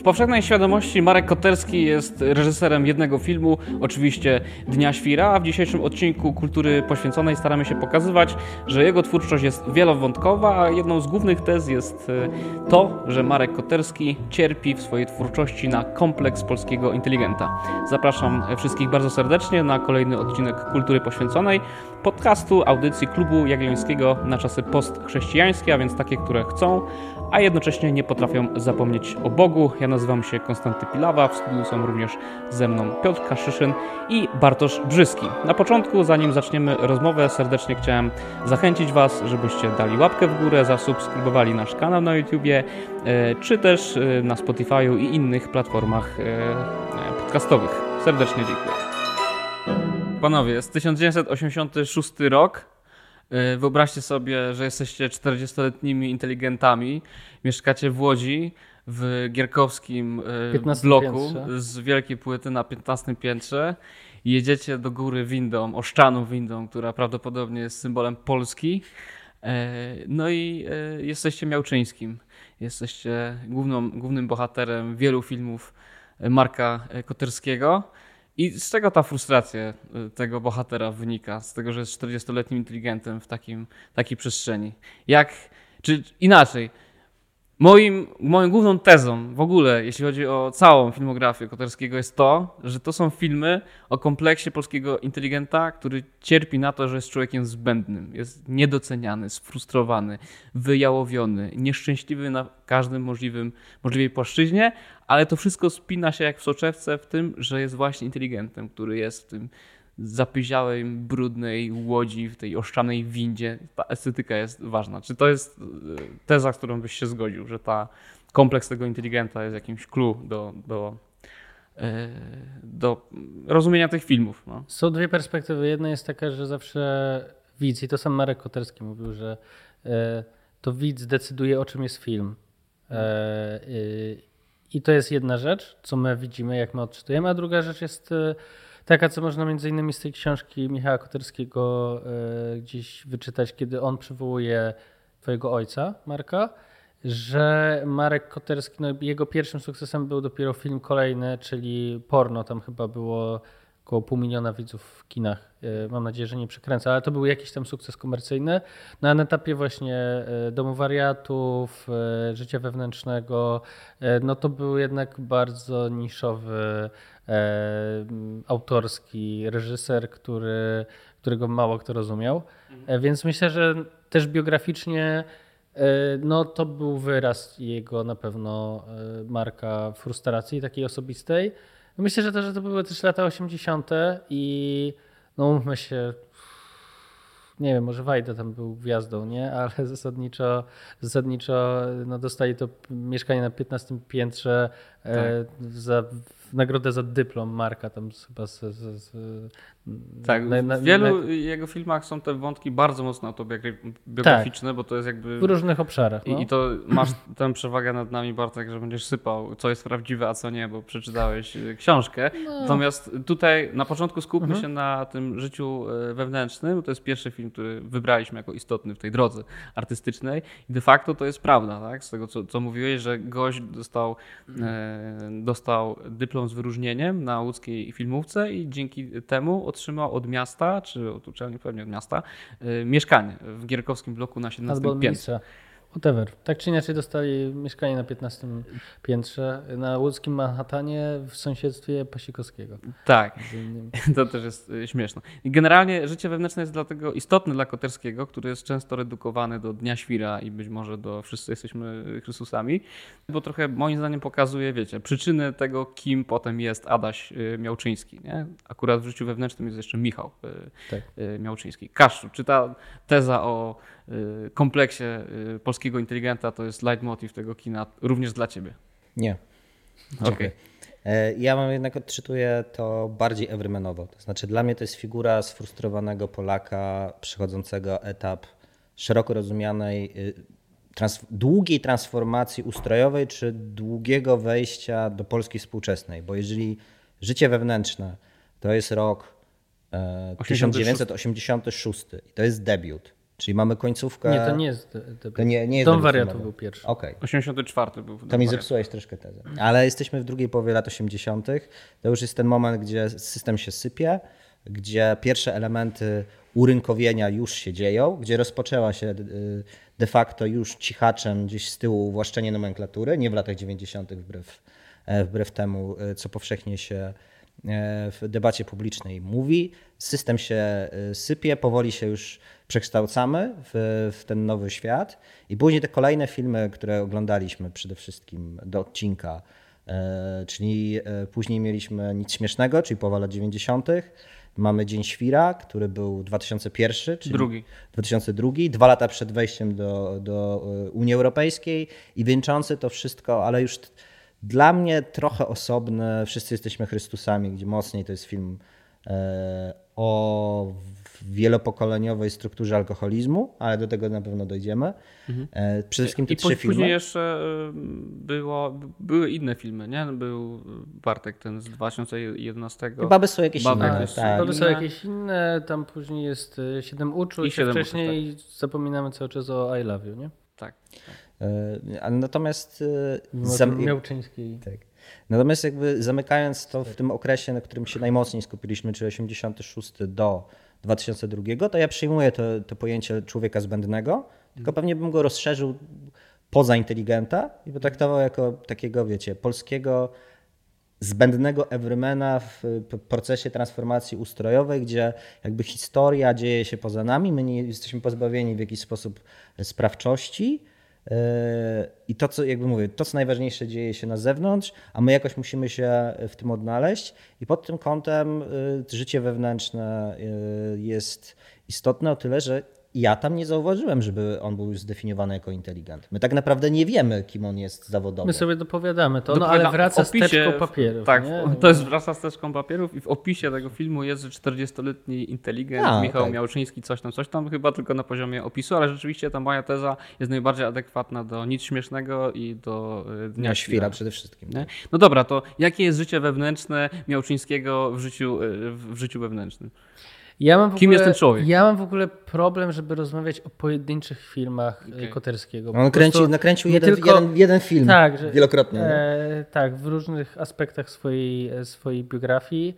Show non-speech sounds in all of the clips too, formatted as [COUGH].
W powszechnej świadomości Marek Koterski jest reżyserem jednego filmu, oczywiście Dnia Świra, a w dzisiejszym odcinku Kultury Poświęconej staramy się pokazywać, że jego twórczość jest wielowątkowa, a jedną z głównych tez jest e, to, że Marek Koterski cierpi w swojej twórczości na kompleks polskiego inteligenta. Zapraszam wszystkich bardzo serdecznie na kolejny odcinek Kultury Poświęconej, podcastu, audycji Klubu Jagiellońskiego na czasy postchrześcijańskie, a więc takie, które chcą, a jednocześnie nie potrafią zapomnieć o Bogu. Ja nazywam się Konstanty Pilawa, w studiu są również ze mną Piotr Kaszyszyn i Bartosz Brzyski. Na początku, zanim zaczniemy rozmowę, serdecznie chciałem zachęcić Was, żebyście dali łapkę w górę, zasubskrybowali nasz kanał na YouTubie, e, czy też e, na Spotify'u i innych platformach e, podcastowych. Serdecznie dziękuję. Panowie, jest 1986 rok. Wyobraźcie sobie, że jesteście 40-letnimi inteligentami, mieszkacie w Łodzi, w gierkowskim bloku piętrze. z wielkiej płyty na 15 piętrze. Jedziecie do góry windą, oszczaną windą, która prawdopodobnie jest symbolem Polski. No i jesteście Miałczyńskim. Jesteście główną, głównym bohaterem wielu filmów Marka Koterskiego. I z czego ta frustracja y, tego bohatera wynika? Z tego, że jest 40-letnim inteligentem w takim, takiej przestrzeni. Jak, czy inaczej, Moim, moją główną tezą w ogóle, jeśli chodzi o całą filmografię Koterskiego, jest to, że to są filmy o kompleksie polskiego inteligenta, który cierpi na to, że jest człowiekiem zbędnym, jest niedoceniany, sfrustrowany, wyjałowiony, nieszczęśliwy na każdym możliwym, możliwej płaszczyźnie, ale to wszystko spina się jak w soczewce w tym, że jest właśnie inteligentem, który jest w tym zapyziałej, brudnej łodzi, w tej oszczanej windzie. Ta estetyka jest ważna. Czy to jest e, teza, z którą byś się zgodził, że ta kompleks tego inteligenta jest jakimś clue do, do, e, do rozumienia tych filmów? No? Są dwie perspektywy. Jedna jest taka, że zawsze widz, i to sam Marek Koterski mówił, że e, to widz decyduje, o czym jest film. I to jest jedna rzecz, co my widzimy, jak my odczytujemy, a druga rzecz jest Taka, co można między innymi z tej książki Michała Koterskiego e, gdzieś wyczytać, kiedy on przywołuje twojego ojca, Marka, że Marek Koterski, no jego pierwszym sukcesem był dopiero film kolejny, czyli Porno, tam chyba było około pół miliona widzów w kinach. E, mam nadzieję, że nie przekręcę, ale to był jakiś tam sukces komercyjny. No, na etapie właśnie e, Domu Wariatów, Życia Wewnętrznego, no to był jednak bardzo niszowy autorski reżyser, który, którego mało kto rozumiał. Mhm. Więc myślę, że też biograficznie e, no, to był wyraz jego na pewno marka frustracji takiej osobistej. Myślę, że to, że to były też lata 80. i no umówmy się, nie wiem, może Wajda tam był gwiazdą, nie? Ale [LAUGHS] zasadniczo, zasadniczo no, dostali to mieszkanie na 15 piętrze tak. e, za nagrodę za dyplom Marka tam chyba z, z, z tak, na, na, w wielu na... jego filmach są te wątki bardzo mocno autobiograficzne, tak. bo to jest jakby... W różnych obszarach. No. I, I, to masz tę przewagę nad nami, Bartek, że będziesz sypał, co jest prawdziwe, a co nie, bo przeczytałeś e, książkę. No. Natomiast tutaj na początku skupmy mhm. się na tym życiu e, wewnętrznym. To jest pierwszy film, który wybraliśmy jako istotny w tej drodze artystycznej. I de facto to jest prawda, tak? Z tego, co, co mówiłeś, że gość dostał, e, dostał dyplom z wyróżnieniem na łódzkiej filmówce i dzięki temu otrzymał od miasta, czy od uczelni, pewnie od miasta, y, mieszkanie w Gierkowskim bloku na 17 Albo piętrze. Whatever. Tak czy inaczej dostali mieszkanie na 15 piętrze na łódzkim Manhattanie w sąsiedztwie Pasikowskiego. Tak, [LAUGHS] to też jest y, śmieszne. I generalnie życie wewnętrzne jest dlatego istotne dla Koterskiego, który jest często redukowany do Dnia Świra i być może do Wszyscy jesteśmy Chrystusami, bo trochę moim zdaniem pokazuje, wiecie, przyczyny tego, kim potem jest Adaś y, Miałczyński. Nie? Akurat w życiu wewnętrznym jest jeszcze Michał y, tak. Miałczyński. Kaszczu, czy ta teza o kompleksie polskiego inteligenta to jest leitmotiv tego kina również dla ciebie? Nie. Okej. Okay. E, ja mam jednak odczytuję to bardziej everymanowo. To znaczy dla mnie to jest figura sfrustrowanego Polaka przechodzącego etap szeroko rozumianej y, trans długiej transformacji ustrojowej czy długiego wejścia do Polski współczesnej. Bo jeżeli życie wewnętrzne to jest rok 1986 e, i to jest debiut, Czyli mamy końcówkę. Nie, to nie jest. De- To nie, nie jest Dom wariatów był pierwszy. Okej. 84 był. To mi zepsułeś troszkę tezę. Ale jesteśmy w drugiej połowie lat 80. To już jest ten moment, gdzie system się sypie, gdzie pierwsze elementy urynkowienia już się dzieją, gdzie rozpoczęła się y, de facto już cichaczem gdzieś z tyłu uwłaszczenie nomenklatury, nie w latach 90. wbrew, e, wbrew temu, y, co powszechnie się e, w debacie publicznej mówi. System się sypie, powoli się już przekształcamy w, w ten nowy świat. I później te kolejne filmy, które oglądaliśmy przede wszystkim do odcinka, e, czyli e, później mieliśmy Nic Śmiesznego, czyli połowa lat 90. Mamy Dzień Świra, który był 2001, czyli Drugi. 2002, dwa lata przed wejściem do, do e, Unii Europejskiej i wieńczący to wszystko, ale już dla mnie trochę osobny, Wszyscy jesteśmy Chrystusami, gdzie mocniej to jest film e, o wielopokoleniowej strukturze alkoholizmu, ale do tego na pewno dojdziemy. E, Przede wszystkim te I trzy po, filmy. później jeszcze y, było, były inne filmy, nie? Był y, Bartek ten z 2011. I Baby są jakieś Babek inne. jest- Tak. To by są jakieś inne, tam później jest y, Siedem uczuć, I Siedem wcześniej zapominamy cały czas o I Love You, nie? Tak. E, a Natomiast e, Mimo zam- Miałczyńskiej. Tak. Natomiast jakby zamykając to w tym okresie, na którym się najmocniej skupiliśmy, czyli 86 do 2002, to ja przyjmuję to, to pojęcie człowieka zbędnego, tylko pewnie bym go rozszerzył poza inteligenta i potraktował jako takiego, wiecie, polskiego zbędnego everymana w procesie transformacji ustrojowej, gdzie jakby historia dzieje się poza nami, my nie jesteśmy pozbawieni w jakiś sposób sprawczości i to, co jakby mówię, to co najważniejsze dzieje się na zewnątrz, a my jakoś musimy się w tym odnaleźć. I pod tym kątem yy, życie wewnętrzne yy, jest istotne o tyle, że ja tam nie zauważyłem, żeby on był zdefiniowany jako inteligent. My tak naprawdę nie wiemy, kim on jest zawodowo. My sobie dopowiadamy to, no ale wraca w z opisie- teczką papierów. Tak, nie? to jest wraca z teczką papierów i w opisie tego filmu jest, że 40-letni inteligent A, Michał tak. Miałczyński, coś tam, coś tam, chyba tylko na poziomie opisu, ale rzeczywiście ta moja teza jest najbardziej adekwatna do nic śmiesznego i do y, Dnia Dnia Świra. Świra przede wszystkim. Nie? No dobra, to jakie jest życie wewnętrzne Miałczyńskiego w życiu, y, w życiu wewnętrznym? Ja mam w Kim ogóle, jest ten człowiek? Ja mam w ogóle problem, żeby rozmawiać o pojedynczych filmach Okej. okay. Koterskiego. On kręci, nakręcił jeden, tylko- jeden, jeden film tak, że, wielokrotnie. nie? E, tak, w różnych aspektach swojej, e, swojej biografii.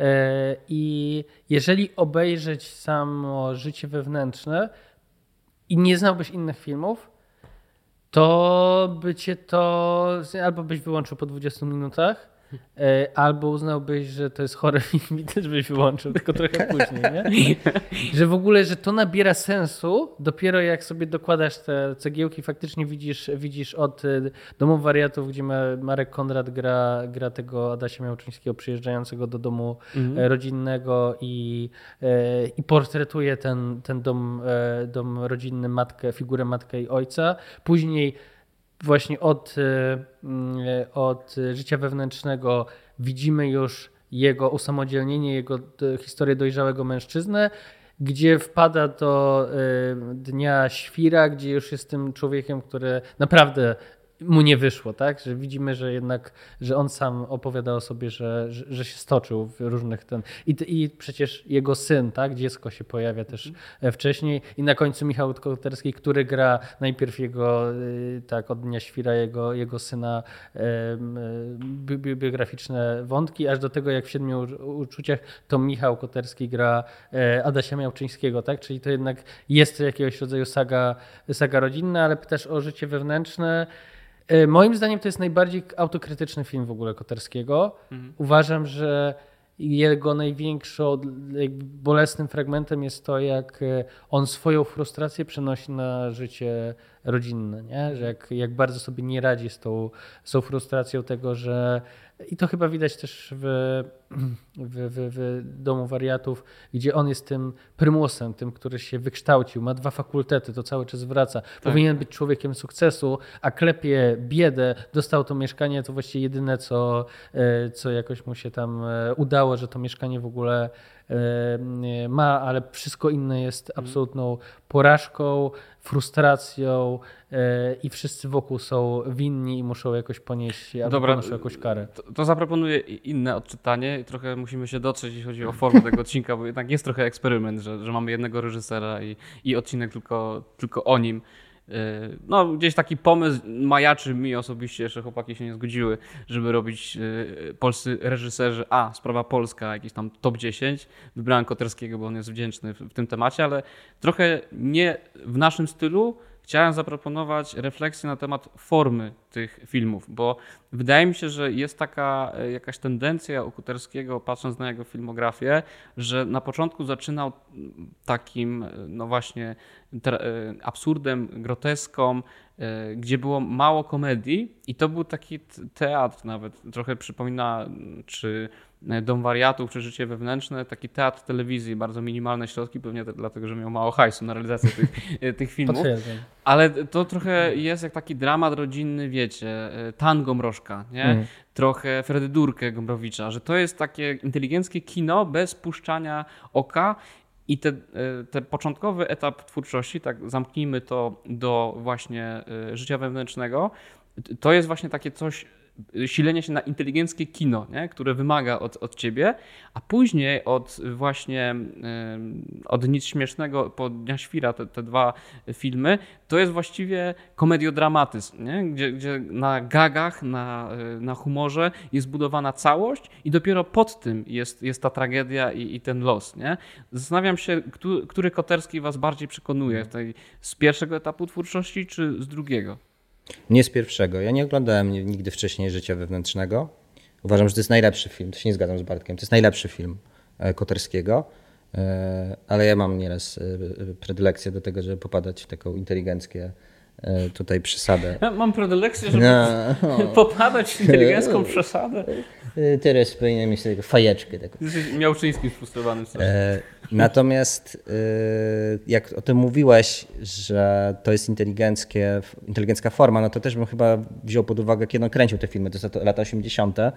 E, I jeżeli obejrzeć samo życie wewnętrzne i nie znałbyś innych filmów, to by cię to albo byś wyłączył po 20 minutach, e, albo uznałbyś, że to jest chory film [LAUGHS] i też byś wyłączył, tylko trochę później, nie? [LAUGHS] Że w ogóle, że to nabiera sensu dopiero jak sobie dokładasz te cegiełki, faktycznie widzisz, widzisz od y, Domu Wariatów, gdzie Ma- Marek Konrad gra, gra tego Adasia Miałczyńskiego przyjeżdżającego do domu e, rodzinnego i, e, i portretuje ten, ten dom, e, dom rodzinny, matkę, figurę matkę i ojca. Później właśnie od, e, mm, e, od życia wewnętrznego widzimy już jego usamodzielnienie, jego e, historię dojrzałego mężczyznę, gdzie wpada do dnia świra, gdzie już jest tym człowiekiem, który naprawdę mu nie wyszło, tak? Że widzimy, że jednak, że on sam opowiada o sobie, że, że, że się stoczył w różnych ten. I, I przecież jego syn, tak? Dziecko się pojawia też e, wcześniej. I na końcu Michał Koterski, który gra najpierw jego, y, tak, od dnia świra jego, jego syna y, bi- bi- biograficzne wątki, aż do tego jak w Siedmiu uczuciach, to Michał Koterski gra e, Adasia Miałczyńskiego, tak? Czyli to jednak jest jakiegoś rodzaju saga, saga rodzinna, ale też o życie wewnętrzne. E, Moim zdaniem to jest najbardziej autokrytyczny film w ogóle Koterskiego. Uważam, że jego największą bolesnym fragmentem jest to, jak e, on swoją frustrację przenosi na życie rodzinne, nie? że jak, jak bardzo sobie nie radzi z tą, z tą frustracją tego, że i to chyba widać też w, w, w, w domu wariatów, gdzie on jest tym prymusem, tym, który się wykształcił, ma dwa fakultety, to cały czas wraca. Powinien być człowiekiem sukcesu, a klepie biedę, dostał to mieszkanie, to właściwie jedyne, co, e, co jakoś mu się tam e, udało, że to mieszkanie w ogóle ma, ale wszystko inne jest mhm. absolutną porażką, frustracją i wszyscy wokół są winni i muszą jakoś ponieść albo Dobra, ponoszą jakąś karę. To, to zaproponuję inne odczytanie trochę musimy się dotrzeć, jeśli chodzi o formę tego odcinka, bo jednak jest trochę eksperyment, że, że mamy jednego reżysera i, i odcinek tylko, tylko o nim. Yy, no, gdzieś taki pomysł majaczy mi osobiście, jeszcze chłopaki się nie zgodziły, żeby robić yy, polscy reżyserzy, a sprawa polska, jakiś tam top 10. Wybrałem Koterskiego, bo on jest wdzięczny w tym temacie, ale trochę nie w naszym stylu, chciałem zaproponować refleksję na temat formy tych filmów, bo wydaje mi się, że jest taka e, jakaś tendencja u Kuterskiego, patrząc na jego filmografię, że na początku zaczynał takim, e, no właśnie, e, absurdem, groteską, gdzie było mało komedii i to był taki teatr nawet, trochę przypomina, czy E, Dom Wariatów czy Życie Wewnętrzne, taki teatr telewizji, bardzo minimalne środki, pewnie dlatego, że miał mało hajsu na realizację tych, tych filmów. Ale to trochę jest jak taki dramat rodzinny, wiecie, e, tango mrożka, nie? Mm. Trochę Fredy Durkę Gombrowicza, że to jest takie inteligenckie kino bez puszczania oka i te, ten początkowy etap twórczości, tak zamknijmy to do właśnie życia wewnętrznego, to jest właśnie takie coś silenie się na inteligenckie kino, nie? które wymaga od, od ciebie, a później od właśnie od nic śmiesznego po Dnia Świra, te, te dwa filmy, to jest właściwie komediodramatyzm, nie? Gdzie, gdzie na gagach, na, na humorze jest budowana całość i dopiero pod tym jest, jest ta tragedia i, i ten los. Nie? Zastanawiam się, który, który Koterski was bardziej przekonuje tej, z pierwszego etapu twórczości czy z drugiego? Nie z pierwszego. Ja nie oglądałem nigdy wcześniej Życia Wewnętrznego. Uważam, że to jest najlepszy film. To się nie zgadzam z Bartkiem. To jest najlepszy film e, Koterskiego. E, ale ja mam nieraz e, predylekcję do tego, żeby popadać w taką inteligencję tutaj przesadę. Ja mam predylekcję, żeby no, [LAUGHS] popadać w inteligencką przesadę. Teraz powinienem mieć taką fajeczkę. Taką. Jesteś miałczyński frustrowany. E, natomiast e, jak o tym mówiłeś, że to jest inteligenckie, inteligencka forma, no to też bym chyba wziął pod uwagę, kiedy on kręcił te filmy, to są lata 80., mhm.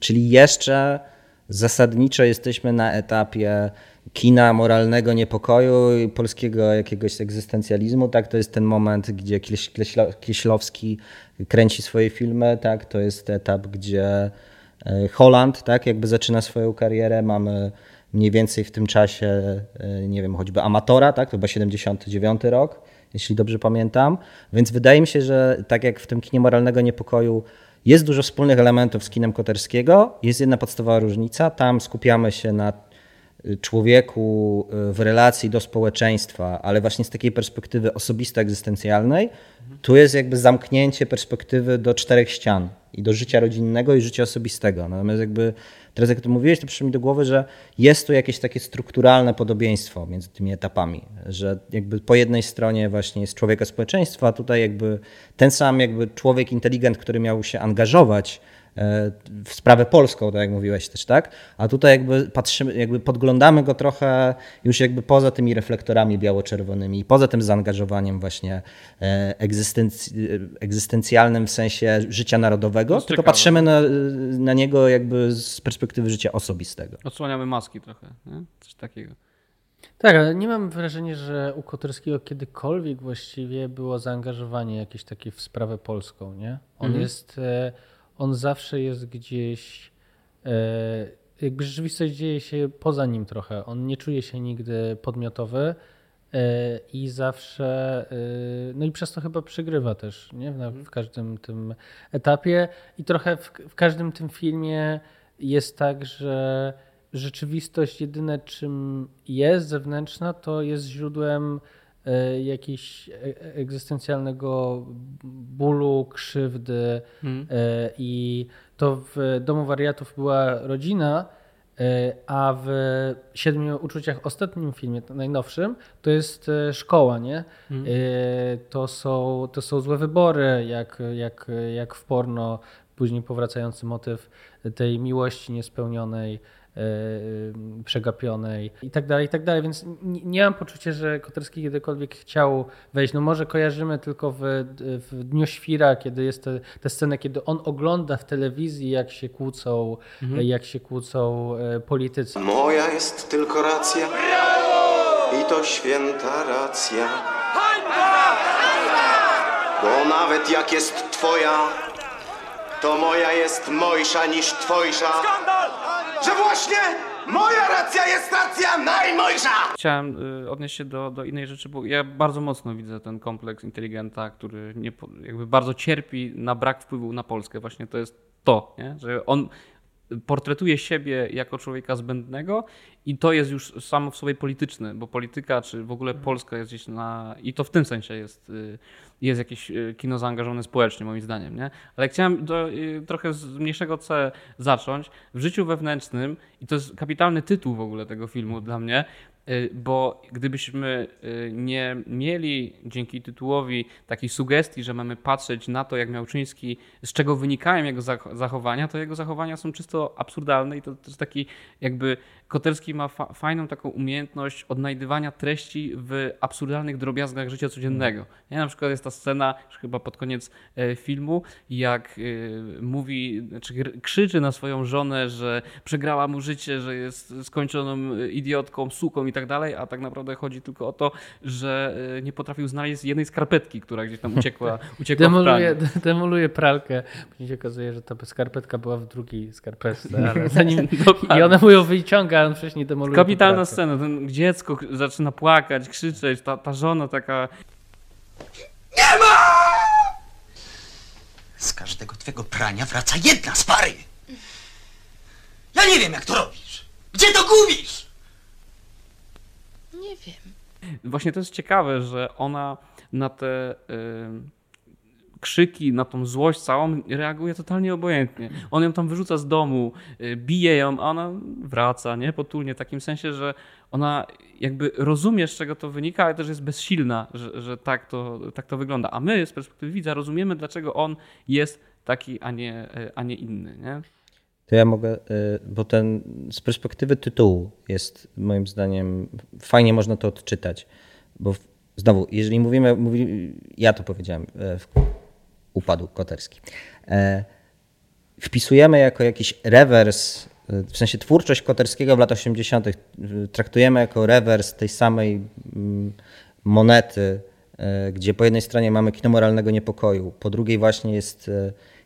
czyli jeszcze zasadniczo jesteśmy na etapie kina moralnego niepokoju i polskiego jakiegoś egzystencjalizmu, tak? To jest ten moment, gdzie Kieślowski kręci swoje filmy, tak? To jest etap, gdzie e, Holland, tak? Jakby zaczyna swoją karierę, mamy mniej więcej w tym czasie, e, nie wiem, choćby Amatora, tak? Chyba 79 rok, jeśli dobrze pamiętam. Więc wydaje mi się, że tak jak w tym kinie moralnego niepokoju jest dużo wspólnych elementów z kinem Koterskiego, jest jedna podstawowa różnica. Tam skupiamy się na człowieku y, w relacji do społeczeństwa, ale właśnie z takiej perspektywy osobisto-egzystencjalnej, tu jest jakby zamknięcie perspektywy do czterech ścian i do życia rodzinnego i życia osobistego. Natomiast jakby teraz jak to mówiłeś, to przyszło mi do głowy, że jest tu jakieś takie strukturalne podobieństwo między tymi etapami, że jakby po jednej stronie właśnie jest człowieka społeczeństwa, a tutaj jakby ten sam jakby człowiek inteligent, który miał się angażować w sprawę polską, tak jak mówiłeś też, tak? A tutaj jakby patrzymy, jakby podglądamy go trochę już jakby poza tymi reflektorami biało-czerwonymi, poza tym zaangażowaniem właśnie e, egzystenc egzystencjalnym w sensie życia narodowego, tylko ciekawe. patrzymy na, na niego jakby z perspektywy życia osobistego. Odsłaniamy maski trochę, nie? coś takiego. Tak, ale nie mam wrażenia, że u Koterskiego kiedykolwiek właściwie było zaangażowanie jakieś takie w sprawę polską, nie? On mhm. jest... On zawsze jest gdzieś, e, jakby rzeczywistość dzieje się poza nim trochę. On nie czuje się nigdy podmiotowy e, i zawsze, e, no i przez to chyba przegrywa też nie? Mhm. w każdym tym etapie i trochę w, w każdym tym filmie jest tak, że rzeczywistość jedyne czym jest zewnętrzna, to jest źródłem jakiegoś e, egzystencjalnego bólu, krzywdy hmm. E, i to w Domu Wariatów była rodzina, a w Siedmiu Uczuciach, ostatnim filmie, najnowszym, to jest szkoła, nie? Hmm. To, są, to są złe wybory, jak, jak, jak w porno, później powracający motyw tej miłości niespełnionej, przegapionej i tak dalej, i tak dalej. Więc nie, nie mam poczucia, że Koterski kiedykolwiek chciał wejść. No może kojarzymy tylko w, w Dniu Świra, kiedy jest te, te sceny, kiedy on ogląda w telewizji, jak się kłócą, mhm. jak się kłócą politycy. Moja jest tylko racja i to święta racja. Bo nawet jak jest twoja, to moja jest mojsza niż twojsza. Że właśnie moja racja jest racja najmojsza! Chciałem y, odnieść się do, do innej rzeczy, bo ja bardzo mocno widzę ten kompleks inteligenta, który nie, jakby bardzo cierpi na brak wpływu na Polskę. Właśnie to jest to, nie? że on portretuje siebie jako człowieka zbędnego i to jest już samo w sobie polityczne, bo polityka, czy w ogóle Polska jest gdzieś na... i to w tym sensie jest, y, jest jakieś y, kino zaangażowane społecznie, moim zdaniem, nie? Ale chciałem do, y, trochę z mniejszego C zacząć. W życiu wewnętrznym, i to jest kapitalny tytuł w ogóle tego filmu dla mnie, bo gdybyśmy y, nie mieli dzięki tytułowi takiej sugestii, że mamy patrzeć na to, jak Miałczyński, z czego wynikają jego zachowania, to jego zachowania są czysto absurdalne i to też taki jakby Koterski ma fa fajną taką umiejętność odnajdywania treści w absurdalnych drobiazgach życia codziennego. Nie? Na przykład jest ta scena, chyba pod koniec e, filmu, jak e, mówi, czy krzyczy na swoją żonę, że przegrała mu życie, że jest skończoną idiotką, suką i tak dalej, a tak naprawdę chodzi tylko o to, że e, nie potrafił znaleźć jednej skarpetki, która gdzieś tam uciekła, [LAUGHS] uciekła demoluje, w [LAUGHS] demoluje pralkę. Później się okazuje, że ta skarpetka była w drugiej skarpetce, ale [LAUGHS] zanim, i ona mu ją wyciąga, on wcześniej demoluje. Kapitalna scena, ten dziecko zaczyna płakać, krzyczeć, ta, ta żona taka... Nie ma! Z każdego twego prania wraca jedna z pary. Ja nie wiem, jak to robisz. Gdzie to gubisz? Nie wiem. Właśnie to jest ciekawe, że ona na te... Yy krzyki, na tą złość całą reaguje totalnie obojętnie. On ją tam wyrzuca z domu, y, bije ją, a ona wraca, nie? Potulnie, w takim sensie, że ona jakby rozumie, z czego to wynika, ale też jest bezsilna, że, że tak, to, tak to wygląda. A my z perspektywy widza rozumiemy, dlaczego on jest taki, a nie, y, a nie inny, nie? To ja mogę, y, bo ten z perspektywy tytułu jest moim zdaniem fajnie można to odczytać, bo znowu, jeżeli mówimy, mówi, ja to powiedziałem w upadł Koterski. E, wpisujemy jako jakiś rewers, e, w sensie twórczość Koterskiego w latach 80. E, traktujemy jako rewers tej samej mm, monety, gdzie po jednej stronie mamy kino moralnego niepokoju, po drugiej właśnie jest,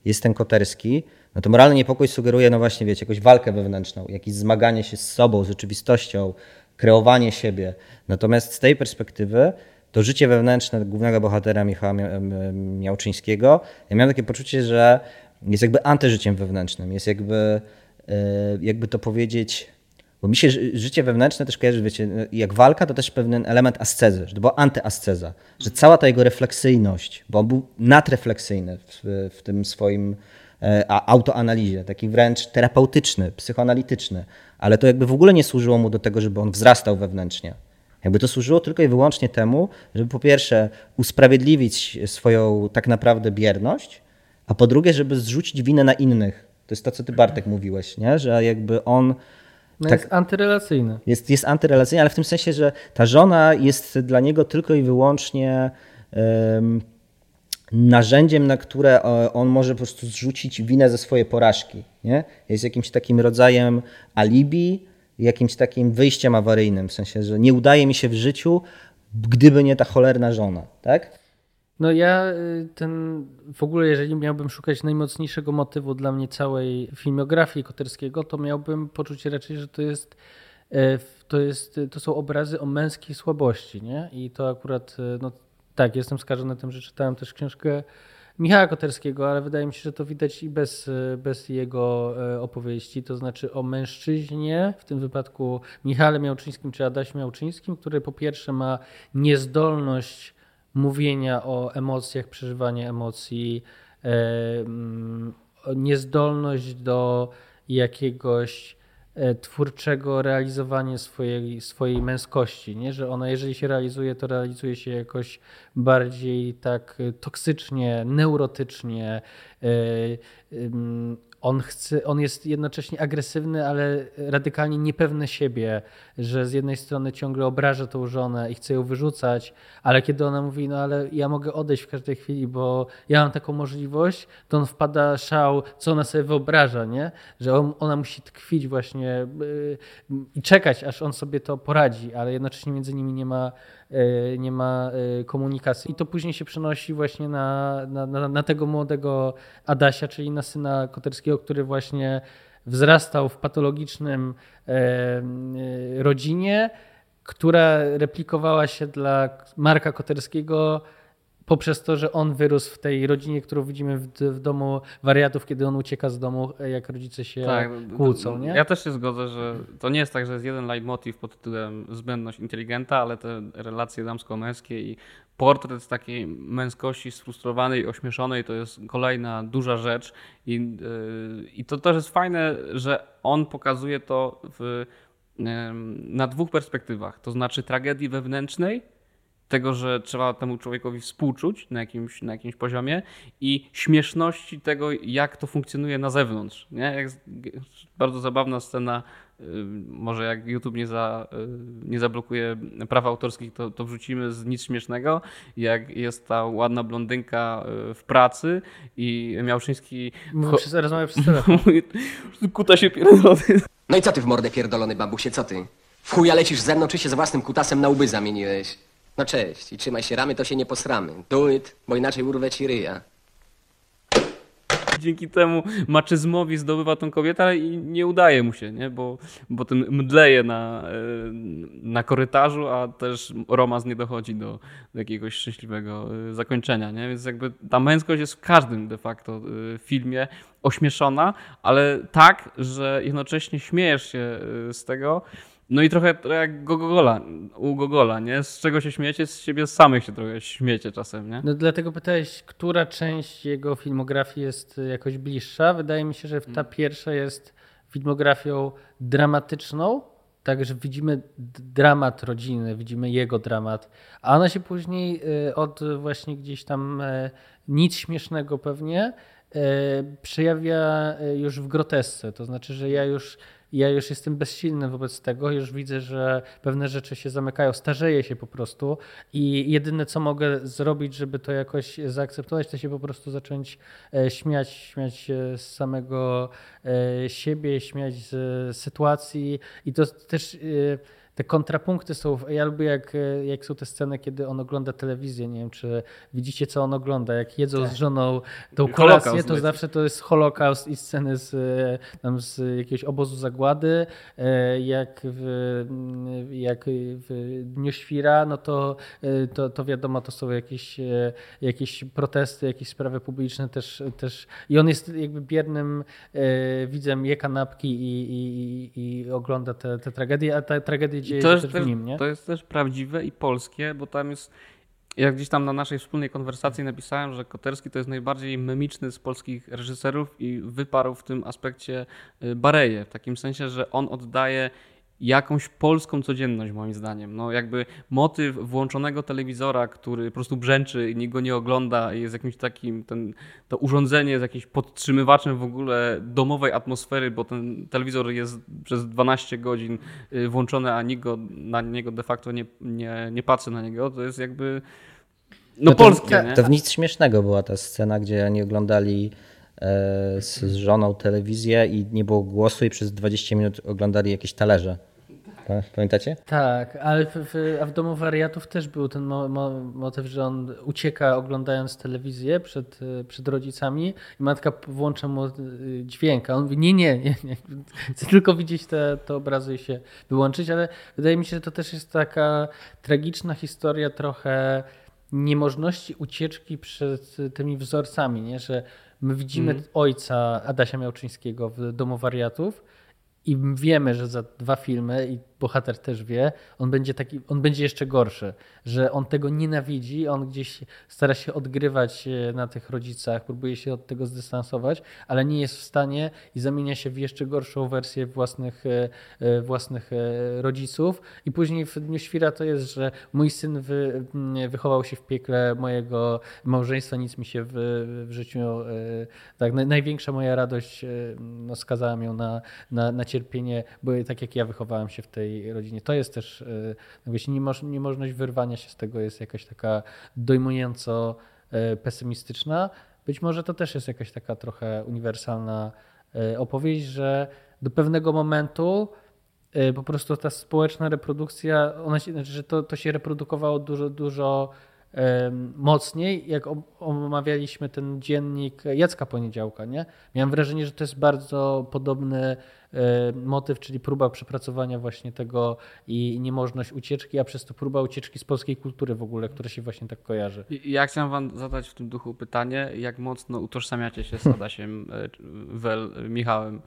jest ten Koterski, no to moralny niepokój sugeruje, no właśnie, wiecie, jakąś walkę wewnętrzną, jakieś zmaganie się z sobą, z rzeczywistością, kreowanie siebie. Natomiast z tej perspektywy to życie wewnętrzne głównego bohatera Michała Miałczyńskiego, ja miałem takie poczucie, że jest jakby antyżyciem wewnętrznym, jest jakby, e, jakby to powiedzieć, bo mi się życie wewnętrzne też kojarzy, wiecie, jak walka, to też pewien element ascezy, że to była antyasceza, że cała ta jego refleksyjność, bo on był nadrefleksyjny w, w tym swoim e, autoanalizie, taki wręcz terapeutyczny, psychoanalityczny, ale to jakby w ogóle nie służyło mu do tego, żeby on wzrastał wewnętrznie. Jakby to służyło tylko i wyłącznie temu, żeby po pierwsze usprawiedliwić swoją tak naprawdę bierność, a po drugie, żeby zrzucić winę na innych. To jest to, co ty Bartek mówiłeś, nie? że jakby on. No tak, jest antyrelacyjny. Jest, jest antyrelacyjny, ale w tym sensie, że ta żona jest dla niego tylko i wyłącznie um, narzędziem, na które on może po prostu zrzucić winę ze swojej porażki. Nie? Jest jakimś takim rodzajem alibi, jakimś takim wyjściem awaryjnym, w sensie, że nie udaje mi się w życiu, gdyby nie ta cholerna żona, tak? No ja y, ten, w ogóle jeżeli miałbym szukać najmocniejszego motywu dla mnie całej filmografii Koterskiego, to miałbym poczucie raczej, że to jest, e, to jest, to są obrazy o męskiej słabości, nie? I to akurat, e, no tak, jestem skażony tym, że czytałem też książkę Michała Koterskiego, ale wydaje mi się, że to widać i bez, bez jego e, opowieści, to znaczy o mężczyźnie, w tym wypadku Michale Miałczyńskim czy Adaś Miałczyńskim, który po pierwsze ma niezdolność mówienia o emocjach, przeżywania emocji, e, mm, niezdolność do jakiegoś E, twórczego realizowania swojej, swojej męskości, nie? że ona jeżeli się realizuje, to realizuje się jakoś bardziej tak toksycznie, neurotycznie. On, chce, on jest jednocześnie agresywny, ale radykalnie niepewny siebie, że z jednej strony ciągle obraża tą żonę i chce ją wyrzucać, ale kiedy ona mówi, no ale ja mogę odejść w każdej chwili, bo ja mam taką możliwość, to on wpada szał, co ona sobie wyobraża, nie? że on, ona musi tkwić właśnie yy, i czekać, aż on sobie to poradzi, ale jednocześnie między nimi nie ma nie ma e, komunikacji. I to później się przenosi właśnie na, na, na, na tego młodego Adasia, czyli na syna Koterskiego, który właśnie wzrastał w patologicznym e, rodzinie, która replikowała się dla Marka Koterskiego poprzez to, że on wyrósł w tej rodzinie, którą widzimy w, w, domu wariatów, kiedy on ucieka z domu, jak rodzice się tak, kłócą. Nie? Ja też się zgodzę, że to nie jest tak, że jest jeden leitmotiv pod tytułem zbędność inteligenta, ale te relacje damsko-męskie i portret takiej męskości sfrustrowanej, ośmieszonej to jest kolejna duża rzecz i, yy, i to też jest fajne, że on pokazuje to w, na dwóch perspektywach, to znaczy tragedii wewnętrznej tego, że trzeba temu człowiekowi współczuć na jakimś, na jakimś poziomie i śmieszności tego, jak to funkcjonuje na zewnątrz. Nie? Jak, bardzo zabawna scena, y, może jak YouTube nie, za, y, nie zablokuje praw autorskich, to, to wrzucimy z nic śmiesznego, jak jest ta ładna blondynka y, w pracy i Miałszyński... Mówi, przez, rozmawia przez telefon. [LAUGHS] Kuta się pierdolony. No i co ty w mordę pierdolony bambusie, co ty? W chuja lecisz ze mną, czy się z własnym kutasem na łby zamieniłeś? No cześć i trzymaj się ramy, to się nie posramy. Do it, bo inaczej urwę ci ryja. Dzięki temu maczyzmowi zdobywa tą kobietę, i nie udaje mu się, nie? Bo, bo ten mdleje na, e, na korytarzu, a też romans nie dochodzi do, do jakiegoś szczęśliwego e, zakończenia. Nie? Więc jakby ta męskość jest w każdym de facto e, filmie ośmieszona, ale tak, że jednocześnie śmiejesz się z tego, no i trochę, jak Gogola, u Gogola, nie? Z czego się śmiecie? Z siebie samych się trochę śmiecie czasem, nie? No dlatego pytałeś, która część jego filmografii jest jakoś bliższa. Wydaje mi się, że ta mm. pierwsza jest filmografią dramatyczną, także widzimy dramat rodziny, widzimy jego dramat, a ona się później y, od właśnie gdzieś tam y, nic śmiesznego pewnie y, przejawia już w grotesce. To znaczy, że ja już ja już jestem bezsilny wobec tego, już widzę, że pewne rzeczy się zamykają, starzeję się po prostu i jedyne co mogę zrobić, żeby to jakoś zaakceptować, to się po prostu zacząć e, śmiać, śmiać z samego e, siebie, śmiać z sytuacji i to też e, te kontrapunkty są. Ja lubię, jak, jak są te sceny, kiedy on ogląda telewizję. Nie wiem, czy widzicie, co on ogląda. Jak jedzą tak. z żoną tą kolację, to zawsze to jest Holokaust i sceny z, tam z jakiegoś obozu zagłady. E, jak w, jak w Dniu Świra, no to, e, to, to wiadomo, to są jakieś, e, jakieś protesty, jakieś sprawy publiczne też. też. I on jest jakby biernym widzem, je kanapki i, i, i ogląda te, te tragedie, a te tragedie dzieje to też, też w nim, nie? To jest też prawdziwe i polskie, bo tam jest jak gdzieś tam na naszej wspólnej konwersacji napisałem, że Koterski to jest najbardziej memiczny z polskich reżyserów i wyparł w tym aspekcie y, Bareję. W takim sensie, że on oddaje jakąś polską codzienność, moim zdaniem. No jakby motyw włączonego telewizora, który po prostu brzęczy i nikt go nie ogląda i jest jakimś takim, ten, to urządzenie jest jakimś podtrzymywaczem w ogóle domowej atmosfery, bo ten telewizor jest przez 12 godzin y, włączony, a nikt go, na niego de facto nie, nie, nie patrzy na niego, to jest jakby no, no polskie. To, to w nic śmiesznego była ta scena, gdzie oni oglądali e, z żoną telewizję i nie było głosu i przez 20 minut oglądali jakieś talerze. Pamiętacie? Tak, ale w, w, a w domu wariatów też był ten mo, mo, motyw, że on ucieka oglądając telewizję przed, przed rodzicami i matka włącza mu y, dźwięk, a on mówi nie, nie, nie, nie. [LAUGHS] chcę tylko widzieć te, te obrazy i się wyłączyć, ale wydaje mi się, że to też jest taka tragiczna historia trochę niemożności ucieczki przed tymi wzorcami, nie? że my widzimy mm. ojca Adasia Miałczyńskiego w domu wariatów i wiemy, że za dwa filmy i bohater też wie, on będzie taki, on będzie jeszcze gorszy, że on tego nienawidzi, on gdzieś stara się odgrywać e, na tych rodzicach, próbuje się od tego zdystansować, ale nie jest w stanie i zamienia się w jeszcze gorszą wersję własnych, e, e, własnych rodziców i później w Dniu Świra to jest, że mój syn wy, wychował się w piekle mojego małżeństwa, nic mi się w, w życiu, tak, największa moja radość no, skazałem ją na, na, na cierpienie, bo tak jak ja wychowałem się w tej rodzinie. To jest też, e, właśnie niemożność wyrwania się z tego jest jakaś taka dojmująco e, pesymistyczna. Być może to też jest jakaś taka trochę uniwersalna e, opowieść, że do pewnego momentu po prostu ta społeczna reprodukcja, ona się, znaczy, że to, to się reprodukowało dużo, dużo mocniej, jak omawialiśmy ten dziennik Jacka Poniedziałka. Nie? Miałem wrażenie, że to jest bardzo podobny motyw, czyli próba przepracowania właśnie tego i niemożność ucieczki, a przez to próba ucieczki z polskiej kultury w ogóle, która się właśnie tak kojarzy. Ja chciałem wam zadać w tym duchu pytanie, jak mocno utożsamiacie się z Adasiem e, Wel, Michałem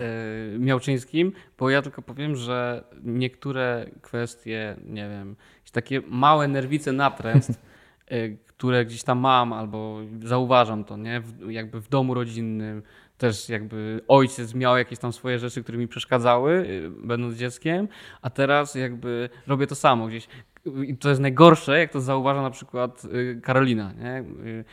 e, Miałczyńskim, bo ja tylko powiem, że niektóre kwestie, nie wiem, takie małe nerwice natręstw, [LAUGHS] które gdzieś tam mam albo zauważam to, nie? jakby w domu rodzinnym, też jakby ojciec miał jakieś tam swoje rzeczy, które mi przeszkadzały, y, będąc dzieckiem, a teraz jakby robię to samo gdzieś. I to jest najgorsze, jak to zauważa na przykład y, Karolina. Nie? Y,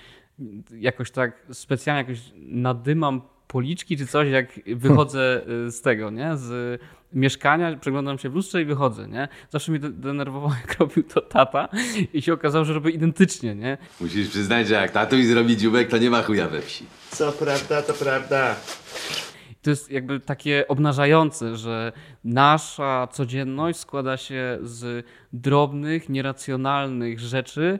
jakoś tak specjalnie jakoś nadymam policzki czy coś, jak wychodzę z tego, nie? z mieszkania, przeglądam się w lustrze i wychodzę, nie? Zawsze mnie denerwowało, [LAUGHS] jak robił to tata i się okazało, że robię identycznie, nie? Musisz przyznać, że jak tatuś zrobi dziubek, to nie ma chuja we wsi. Co prawda, to prawda. To jest jakby takie obnażające, że nasza codzienność składa się z drobnych, nieracjonalnych rzeczy,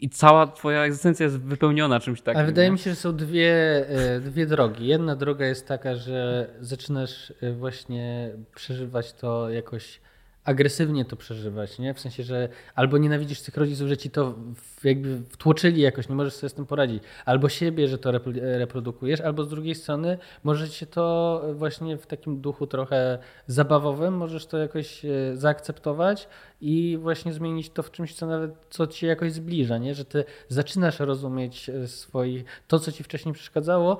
i cała twoja egzystencja jest wypełniona czymś takim. Ale wydaje nie? mi się, że są dwie, e, dwie drogi. Jedna droga jest taka, że zaczynasz e, właśnie przeżywać to jakoś agresywnie to przeżywać, nie? W sensie, że albo nienawidzisz tych rodziców, że ci to jakby wtłoczyli jakoś, nie możesz sobie z tym poradzić, albo siebie, że to reprodukujesz, albo z drugiej strony możesz się to właśnie w takim duchu trochę zabawowym, możesz to jakoś e, zaakceptować i właśnie zmienić to w czymś, co nawet co ci jakoś zbliża, nie? Że ty zaczynasz rozumieć e, swoich, to, co ci wcześniej przeszkadzało,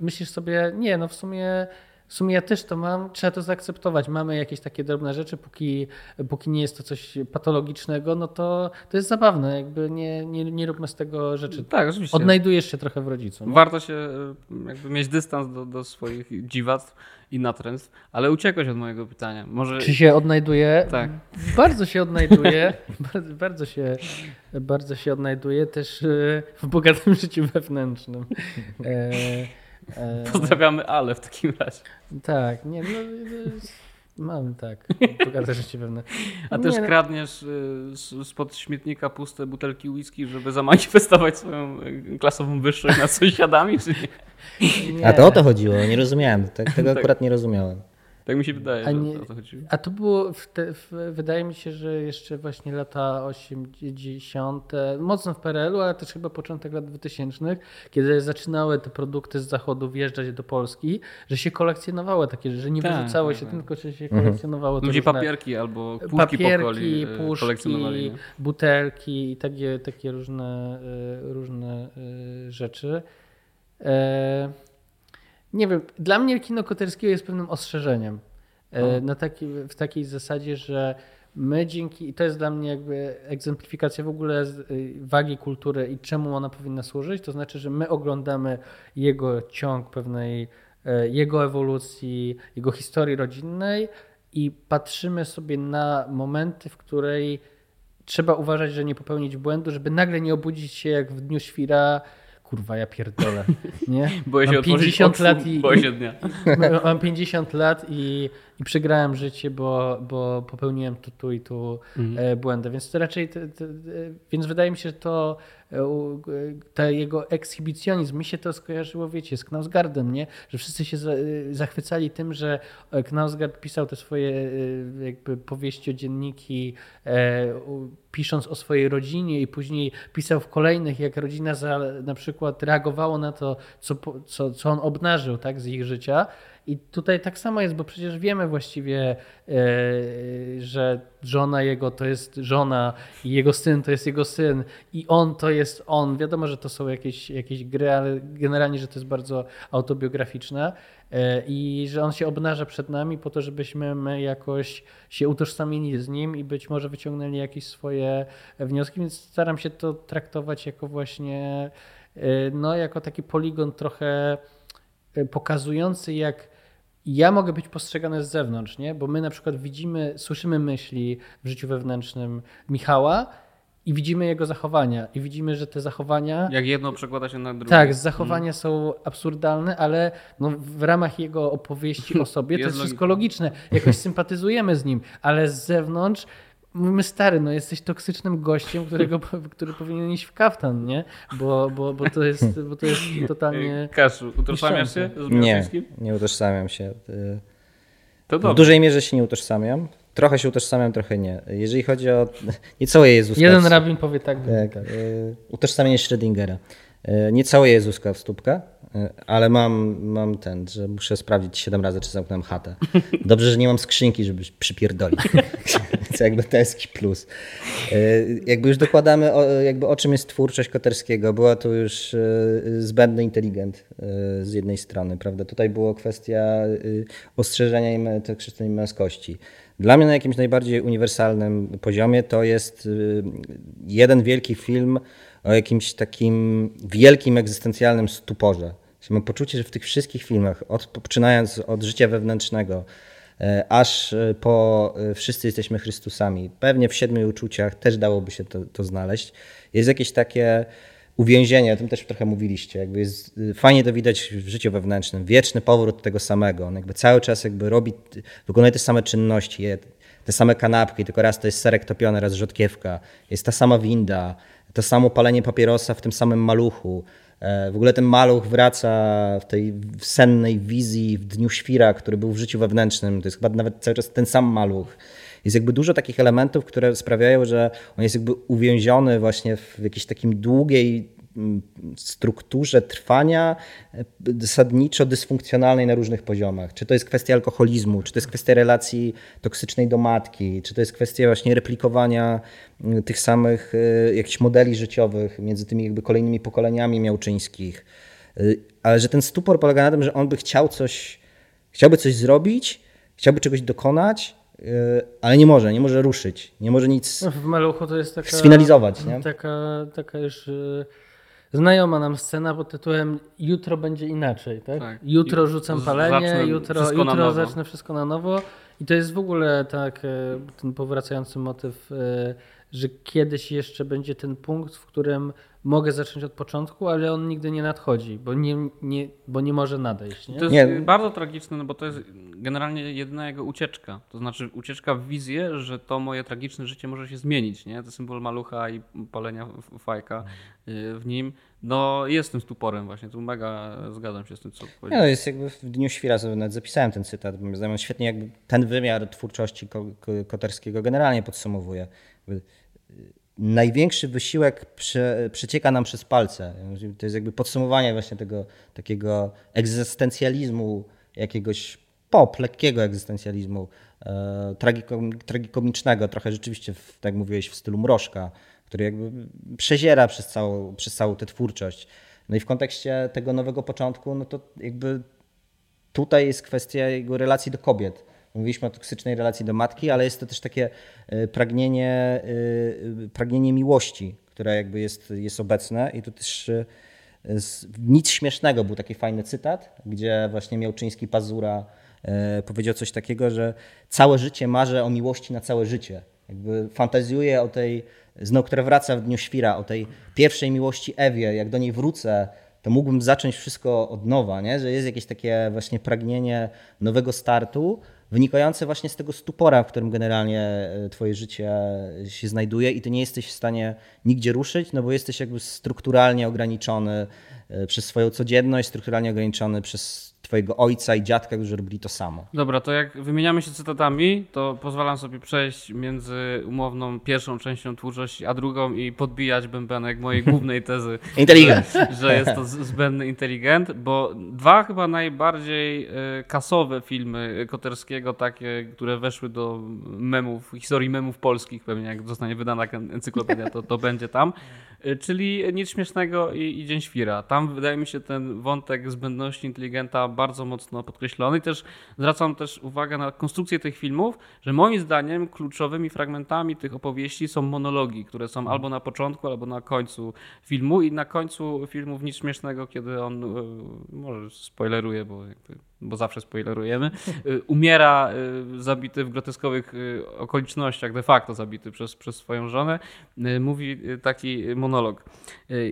myślisz sobie, nie, no w sumie w sumie ja też to mam, trzeba to zaakceptować. Mamy jakieś takie drobne rzeczy, póki, póki nie jest to coś patologicznego, no to to jest zabawne, jakby nie, nie, nie róbmy z tego rzeczy. Tak, oczywiście. Odnajdujesz się trochę w rodzicu. Nie? Warto się e, jakby mieć dystans do, do swoich dziwactw i natręstw, ale uciekłeś od mojego pytania. Może... Czy się odnajduje? Tak. Bardzo się odnajduje. [LAUGHS] bardzo, bardzo, się, bardzo się odnajduje też e, w bogatym życiu wewnętrznym. E, E, Pozdrawiamy Ale w takim razie. Tak, nie, no, mam tak, bogate życie pewne. A też no. kradniesz y, spod śmietnika puste butelki whisky, żeby zamanifestować swoją y, klasową wyższość nad sąsiadami, czy nie? nie? A to o to chodziło, nie rozumiałem, tego tak. akurat nie rozumiałem. Tak mi się wydaje, a nie, o to chodziło. A to było, w te, w, wydaje mi się, że jeszcze właśnie lata 80., mocno w PRL-u, ale też chyba początek lat 2000, kiedy zaczynały te produkty z zachodu wjeżdżać do Polski, że się kolekcjonowało takie, że nie tak, wyrzucało tak, się, tak. tylko że się mhm. kolekcjonowało. Ludzie papierki albo puszki papierki, e, puszki, butelki i takie, takie różne, e, różne e, rzeczy. Nie wiem, dla mnie kino Koterskiego jest pewnym ostrzeżeniem. Na taki, w takiej zasadzie, że my dzięki, i to jest dla mnie jakby egzemplifikacja w ogóle y, wagi kultury i czemu ona powinna służyć, to znaczy, że my oglądamy jego ciąg pewnej, e, jego ewolucji, jego historii rodzinnej i patrzymy sobie na momenty, w której trzeba uważać, że nie popełnić błędu, żeby nagle nie obudzić się jak w dniu świra kurwa, ja pierdolę. Nie? Boję się mam 50 lat i, boję się dnia. [LAUGHS] Mam 50 lat i, i przegrałem życie, bo, bo popełniłem tu, tu i tu mhm. E, błędy. Więc to raczej, te, te, więc wydaje mi się, że to ta jego ekshibicjonizm, mi się to skojarzyło, wiecie, z Knausgardem, nie? Że wszyscy się zachwycali tym, że Knausgard pisał te swoje e, jakby powieści o dzienniki, e, pisząc o swojej rodzinie i później pisał w kolejnych, jak rodzina za, na przykład reagowała na to, co, co, co on obnażył tak, z ich życia I tutaj tak samo jest, bo przecież wiemy właściwie, e, że żona jego to jest żona i jego syn to jest jego syn i on to jest on. Wiadomo, że to są jakieś, jakieś gry, ale generalnie, że to jest bardzo autobiograficzne e, i że on się obnaża przed nami po to, żebyśmy my jakoś się utożsamili z nim i być może wyciągnęli jakieś swoje wnioski, więc staram się to traktować jako właśnie e, no, jako taki poligon trochę pokazujący, jak ja mogę być postrzegany z zewnątrz, nie? bo my na przykład widzimy, słyszymy myśli w życiu wewnętrznym Michała i widzimy jego zachowania i widzimy, że te zachowania... Jak jedno przekłada się na drugie. Tak, zachowania hmm. są absurdalne, ale no w ramach jego opowieści o [LAUGHS] sobie to jest wszystko logiczne. Jakoś sympatyzujemy z nim, ale z zewnątrz mówimy stary, no jesteś toksycznym gościem, którego, który powinien iść w kaftan, nie? Bo, bo, bo, to, jest, bo to jest totalnie... [LAUGHS] Kaszu, utożsamiasz się z Nie, nie utożsamiam się. To dobrze. W dużej mierze się nie utożsamiam. Trochę się utożsamiam, trochę nie. Jeżeli chodzi o [LAUGHS] niecałe Jezuska... Jeden rabin powie tak. tak, tak. Utożsamienie Schrödingera. Y, nie całe Jezuska w stópkę, y, ale mam, mam ten, że muszę sprawdzić 7 razy, czy zamknąłem chatę. Dobrze, że nie mam skrzynki, żeby przypierdolić. [LAUGHS] Co jakby to jest plus. Y, jakby już dokładamy, o, jakby o czym jest twórczość Koterskiego. Była tu już zbędny inteligent z jednej strony, prawda? Tutaj była kwestia ostrzeżenia im toksycznej męskości. Dla mnie na jakimś najbardziej uniwersalnym poziomie to jest jeden wielki film o jakimś takim wielkim egzystencjalnym stuporze. Mam poczucie, że w tych wszystkich filmach, od, poczynając od życia wewnętrznego, e, aż e, po e, wszyscy jesteśmy Chrystusami, pewnie w siedmiu uczuciach też dałoby się to, to znaleźć, jest jakieś takie uwięzienie, o tym też trochę mówiliście, jakby jest, fajnie to widać w życiu wewnętrznym, wieczny powrót tego samego, on jakby cały czas jakby robi, wykonuje te same czynności, je te same kanapki, tylko raz to jest serek topiony, raz rzodkiewka, jest ta sama winda, to samo palenie papierosa w tym samym maluchu. E, w ogóle ten maluch wraca w tej sennej wizji w dniu świra, który był w życiu wewnętrznym. To jest chyba nawet cały czas ten sam maluch. Jest jakby dużo takich elementów, które sprawiają, że on jest jakby uwięziony właśnie w jakiejś takim długiej strukturze trwania e, zasadniczo dysfunkcjonalnej na różnych poziomach. Czy to jest kwestia alkoholizmu, czy to jest kwestia relacji toksycznej do matki, czy to jest kwestia właśnie replikowania tych samych e, jakichś modeli życiowych między tymi jakby kolejnymi pokoleniami miałczyńskich. E, ale że ten stupor polega na tym, że on by chciał coś, chciałby coś zrobić, chciałby czegoś dokonać, ale nie może, nie może ruszyć, nie może nic no, w maluchu to jest taka, sfinalizować. Nie? Taka, taka już znajoma nam scena pod tytułem Jutro będzie inaczej, tak? tak. Jutro rzucam palenie, jutro, jutro zacznę wszystko na nowo. I to jest w ogóle tak, e, ten powracający motyw, e, że kiedyś jeszcze będzie ten punkt, w którym mogę zacząć od początku, ale on nigdy nie nadchodzi, bo nie, nie, bo nie może nadejść. Nie? To jest nie. bardzo tragiczne, no bo to jest generalnie jedyna jego ucieczka. To znaczy ucieczka w wizję, że to moje tragiczne życie może się zmienić. Nie? To symbol malucha i palenia fajka y, w nim. No jest tym stuporem właśnie, tu mega zgadzam się z tym, co powiedziałeś. No jest jakby w Dniu Świra sobie nawet zapisałem ten cytat, bo zdaniem świetnie jakby ten wymiar twórczości Koterskiego generalnie podsumowuje największy wysiłek prze, przecieka nam przez palce. To jest jakby podsumowanie właśnie tego takiego egzystencjalizmu, jakiegoś pop, lekkiego egzystencjalizmu, e, tragikom, tragikomicznego, trochę rzeczywiście, w, tak mówiłeś, w stylu mrożka, który jakby przeziera przez całą, przez całą tę twórczość. No i w kontekście tego nowego początku, no to jakby tutaj jest kwestia jego relacji do kobiet Mówiliśmy o toksycznej relacji do matki, ale jest to też takie e, pragnienie, e, pragnienie miłości, które jakby jest, jest obecne i tu też e, nic śmiesznego, był taki fajny cytat, gdzie właśnie Miałczyński Pazura powiedział coś takiego, że całe życie marzę o miłości na całe życie. Jakby fantazjuję o tej, znowu, która wraca w Dniu Świra, o tej pierwszej miłości Ewie, jak do niej wrócę, to mógłbym zacząć wszystko od nowa, nie? że jest jakieś takie właśnie pragnienie nowego startu, wynikające właśnie z tego stupora, w którym generalnie e, twoje życie się znajduje i ty nie jesteś w stanie nigdzie ruszyć, no bo jesteś jakby strukturalnie ograniczony e, przez swoją codzienność, strukturalnie ograniczony przez swojego ojca i dziadka, którzy robili to samo. Dobra, to jak wymieniamy się cytatami, to pozwalam sobie przejść między umowną pierwszą częścią twórczości, a drugą i podbijać bębenek mojej [LAUGHS] głównej tezy. Inteligent. Że, że jest to zbędny inteligent, bo dwa chyba najbardziej e, kasowe filmy Koterskiego, takie, które weszły do memów, historii memów polskich, pewnie jak zostanie wydana encyklopedia, to, to będzie tam. E, czyli Nic Śmiesznego i, i Dzień Świra. Tam wydaje mi się ten wątek zbędności inteligenta bardzo mocno podkreślony. I też zwracam też uwagę na konstrukcję tych filmów, że moim zdaniem kluczowymi fragmentami tych opowieści są monologi, które są albo na początku, albo na końcu filmu. I na końcu filmu Nic Śmiesznego, kiedy on, e, może spoileruję, bo jakby bo zawsze spoilerujemy, y, umiera y, zabity w groteskowych y, okolicznościach, de facto zabity przez, przez swoją żonę, mówi taki monolog.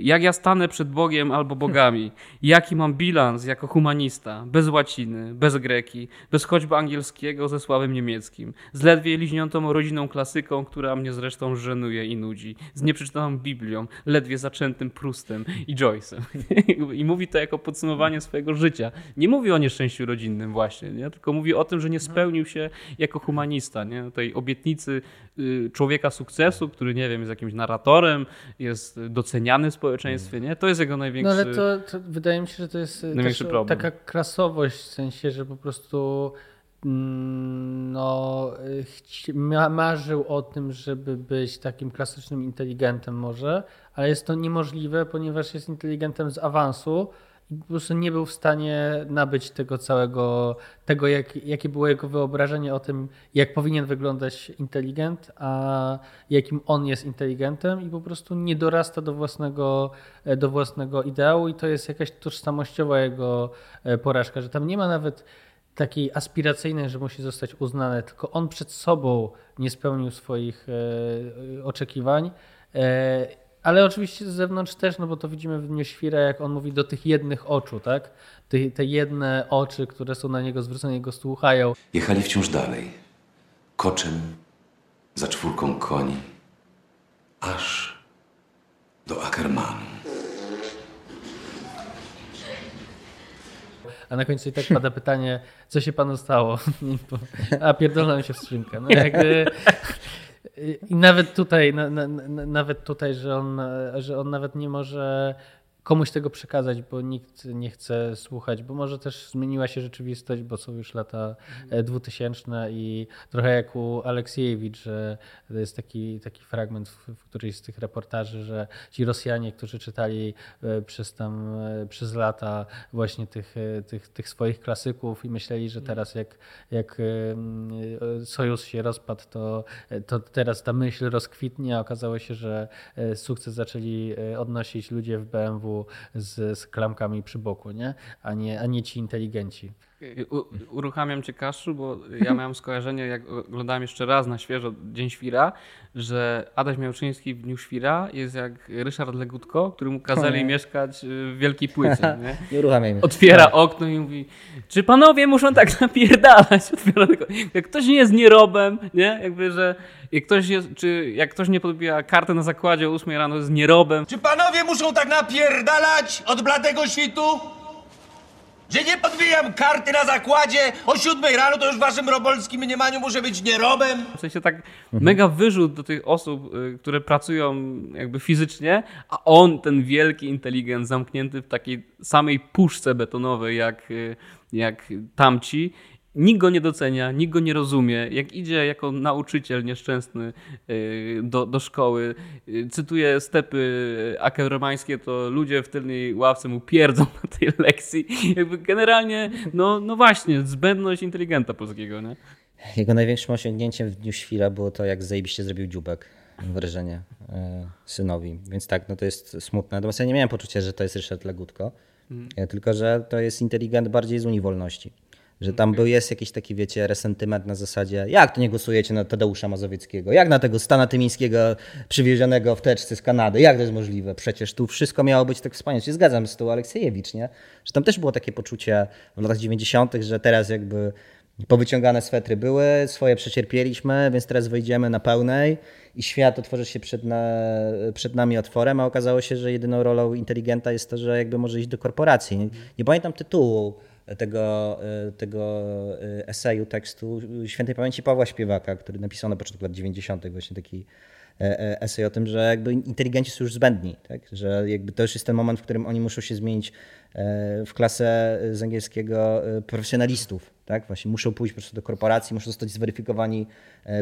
Jak ja stanę przed Bogiem albo bogami, jaki mam bilans jako humanista, bez łaciny, bez greki, bez choćby angielskiego ze sławem niemieckim, z ledwie liźniątą rodziną klasyką, która mnie zresztą żenuje i nudzi, z nieprzeczytaną Biblią, ledwie zaczętym Prustem i Joyce'em. [LAUGHS] I mówi to jako podsumowanie swojego życia. Nie mówi o nieszczęściu rodzinnym właśnie, nie? tylko mówi o tym, że nie spełnił się jako humanista, nie? tej obietnicy y, człowieka sukcesu, który nie wiem, jest jakimś narratorem, jest doceniany w społeczeństwie, nie? to jest jego największy No ale to, to wydaje mi się, że to jest największy problem. taka krasowość, w sensie, że po prostu mm, no, marzył o tym, żeby być takim klasycznym inteligentem może, ale jest to niemożliwe, ponieważ jest inteligentem z awansu, po prostu nie był w stanie nabyć tego całego, tego jak, jakie było jego wyobrażenie o tym, jak powinien wyglądać inteligent, a jakim on jest inteligentem i po prostu nie dorasta do własnego, do własnego ideału i to jest jakaś tożsamościowa jego e, porażka, że tam nie ma nawet takiej aspiracyjnej, że musi zostać uznane, tylko on przed sobą nie spełnił swoich e, oczekiwań e, ale oczywiście z zewnątrz też, no bo to widzimy w Dniu Świra, jak on mówi do tych jednych oczu, tak? Te, te jedne oczy, które są na niego zwrócone, jego słuchają. Jechali wciąż dalej. Koczem, za czwórką koni, aż do Ackermanu. A na końcu i tak pada pytanie, co się panu stało? [LAUGHS] A pierdolę się w skrzynkę. No jakby, i nawet tutaj, na, na, nawet tutaj, że on, że on nawet nie może komuś tego przekazać, bo nikt nie chce słuchać, bo może też zmieniła się rzeczywistość, bo są już lata e, dwutysięczne i trochę jak u Aleksiejewicz, że to jest taki, taki fragment w, w którejś z tych reportaży, że ci Rosjanie, którzy czytali e, przez tam e, przez lata właśnie tych, tych, tych swoich klasyków i myśleli, że teraz jak, jak sojusz się rozpadł, to, to teraz ta myśl rozkwitnie, a okazało się, że sukces zaczęli odnosić ludzie w BMW z, z klamkami przy boku, nie? A, nie, a nie ci inteligenci. U, uruchamiam cię, Kaszu, bo ja [LAUGHS] miałem skojarzenie, jak oglądałem jeszcze raz na świeżo Dzień Świra, że Adaś Miałczyński w Dniu Świra jest jak Ryszard Legutko, któremu kazali mieszkać w wielkiej płycie. Nie? [LAUGHS] nie uruchamiajmy. Otwiera tak. okno i mówi, czy panowie muszą tak [LAUGHS] napierdalać? Otwiera tylko. Jak ktoś nie jest nierobem, nie? Jakby, że jak ktoś jest, czy jak ktoś nie podbija kartę na zakładzie o 8 rano jest nierobem. Czy panowie muszą tak napierdalać od bladego świtu? Że nie podbijam karty na zakładzie o siódmej rano, to już w waszym robolskim mniemaniu muszę być nierobem? W sensie tak mega wyrzut do tych osób, y, które pracują jakby fizycznie, a on, ten wielki inteligent, zamknięty w takiej samej puszce betonowej jak, y, jak tamci Nikt go nie docenia, nikt go nie rozumie. Jak idzie jako nauczyciel nieszczęsny y, do, do szkoły, y, cytuję stepy akeromańskie, to ludzie w tylnej ławce mu pierdzą na tej lekcji. Jakby generalnie, no, no właśnie, zbędność inteligenta polskiego. Nie? Jego największym osiągnięciem w Dniu Świra było to, jak zajebiście zrobił dziubek wrażenie synowi. Więc tak, no to jest smutne. Natomiast ja nie miałem poczucia, że to jest Ryszard Legutko, mm. tylko że to jest inteligent bardziej z Unii Wolności. Że tam był, jest jakiś taki, wiecie, resentyment na zasadzie, jak to nie głosujecie na Tadeusza Mazowieckiego? Jak na tego Stana Tymińskiego przywiezionego w teczce z Kanady? Jak to jest możliwe? Przecież tu wszystko miało być tak wspaniale. Się zgadzam z tą Aleksiejewicz, nie? Że tam też było takie poczucie w latach 90., że teraz jakby powyciągane swetry były, swoje przecierpieliśmy, więc teraz wyjdziemy na pełnej i świat otworzy się przed, na, przed nami otworem, a okazało się, że jedyną rolą inteligenta jest to, że jakby może iść do korporacji. Nie, nie pamiętam tytułu, tego, tego eseju, tekstu świętej pamięci Pawła Śpiewaka, który napisał na początku lat 90. właśnie taki esej o tym, że jakby inteligenci są już zbędni, tak? że jakby to już jest ten moment, w którym oni muszą się zmienić w klasę z angielskiego profesjonalistów, tak? Właśnie muszą pójść po prostu do korporacji, muszą zostać zweryfikowani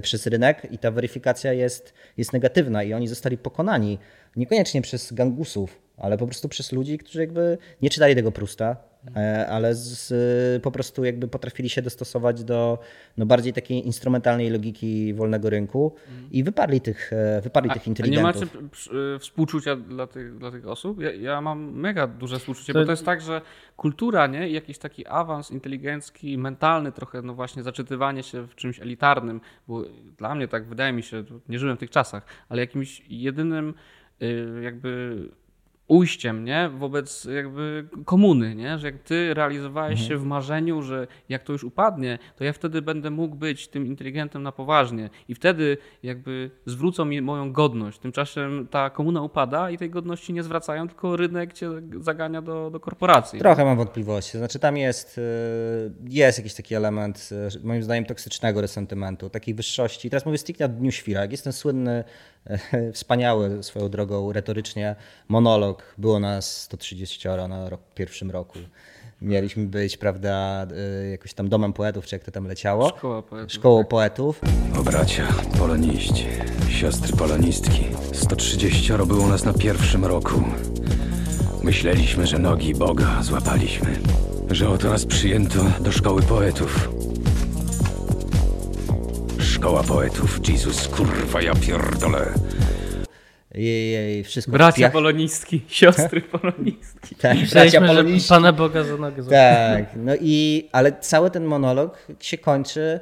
przez rynek i ta weryfikacja jest, jest negatywna i oni zostali pokonani niekoniecznie przez gangusów, ale po prostu przez ludzi, którzy jakby nie czytali tego Prusta, e, ale z, po prostu jakby potrafili się dostosować do no bardziej takiej instrumentalnej logiki wolnego rynku i wyparli tych, e, wyparli A, tych a nie inteligentów. macie p- współczucia dla tych, dla tych osób? Ja, ja mam mega duże współczucie, To- bo to jest tak, że kultura, nie? I jakiś taki awans inteligencki, mentalny trochę, no właśnie zaczytywanie się w czymś elitarnym, bo dla mnie tak wydaje mi się, nie żyłem w tych czasach, ale jakimś jedynym y, jakby ujściem, nie? Wobec jakby komuny, nie? Że jak ty realizowałeś się w marzeniu, że jak to już upadnie, to ja wtedy będę mógł być tym inteligentem na poważnie i wtedy jakby zwrócą mi moją godność. Tymczasem ta komuna upada i tej godności nie zwracają, tylko rynek cię zagania do, do korporacji. Trochę mam wątpliwości. Znaczy tam jest, y, jest jakiś taki element, y, moim zdaniem, toksycznego resentymentu, takiej wyższości. Teraz mówię stricte o Dniu Świra. Jak jest ten słynny, [LAUGHS] wspaniały swoją drogą retorycznie monolog. Było nas 130 na rok, pierwszym roku. Mieliśmy być, prawda, y, jakoś tam domem poetów, czy jak to tam leciało. Szkoła poetów. Szkołą poetów. O bracia, poloniści, siostry polonistki. 130 było nas na pierwszym roku. Myśleliśmy, że nogi Boga złapaliśmy. Że oto nas przyjęto do szkoły poetów. Szkoła poetów, Jezus, kurwa, ja pierdolę. Jej, jej, wszystko Bracia kwiach. polonistki, [LAUGHS] siostry polonistki. Tak, bracia poloniści. Pana Boga za nogę. Tak, no i, ale cały ten monolog się kończy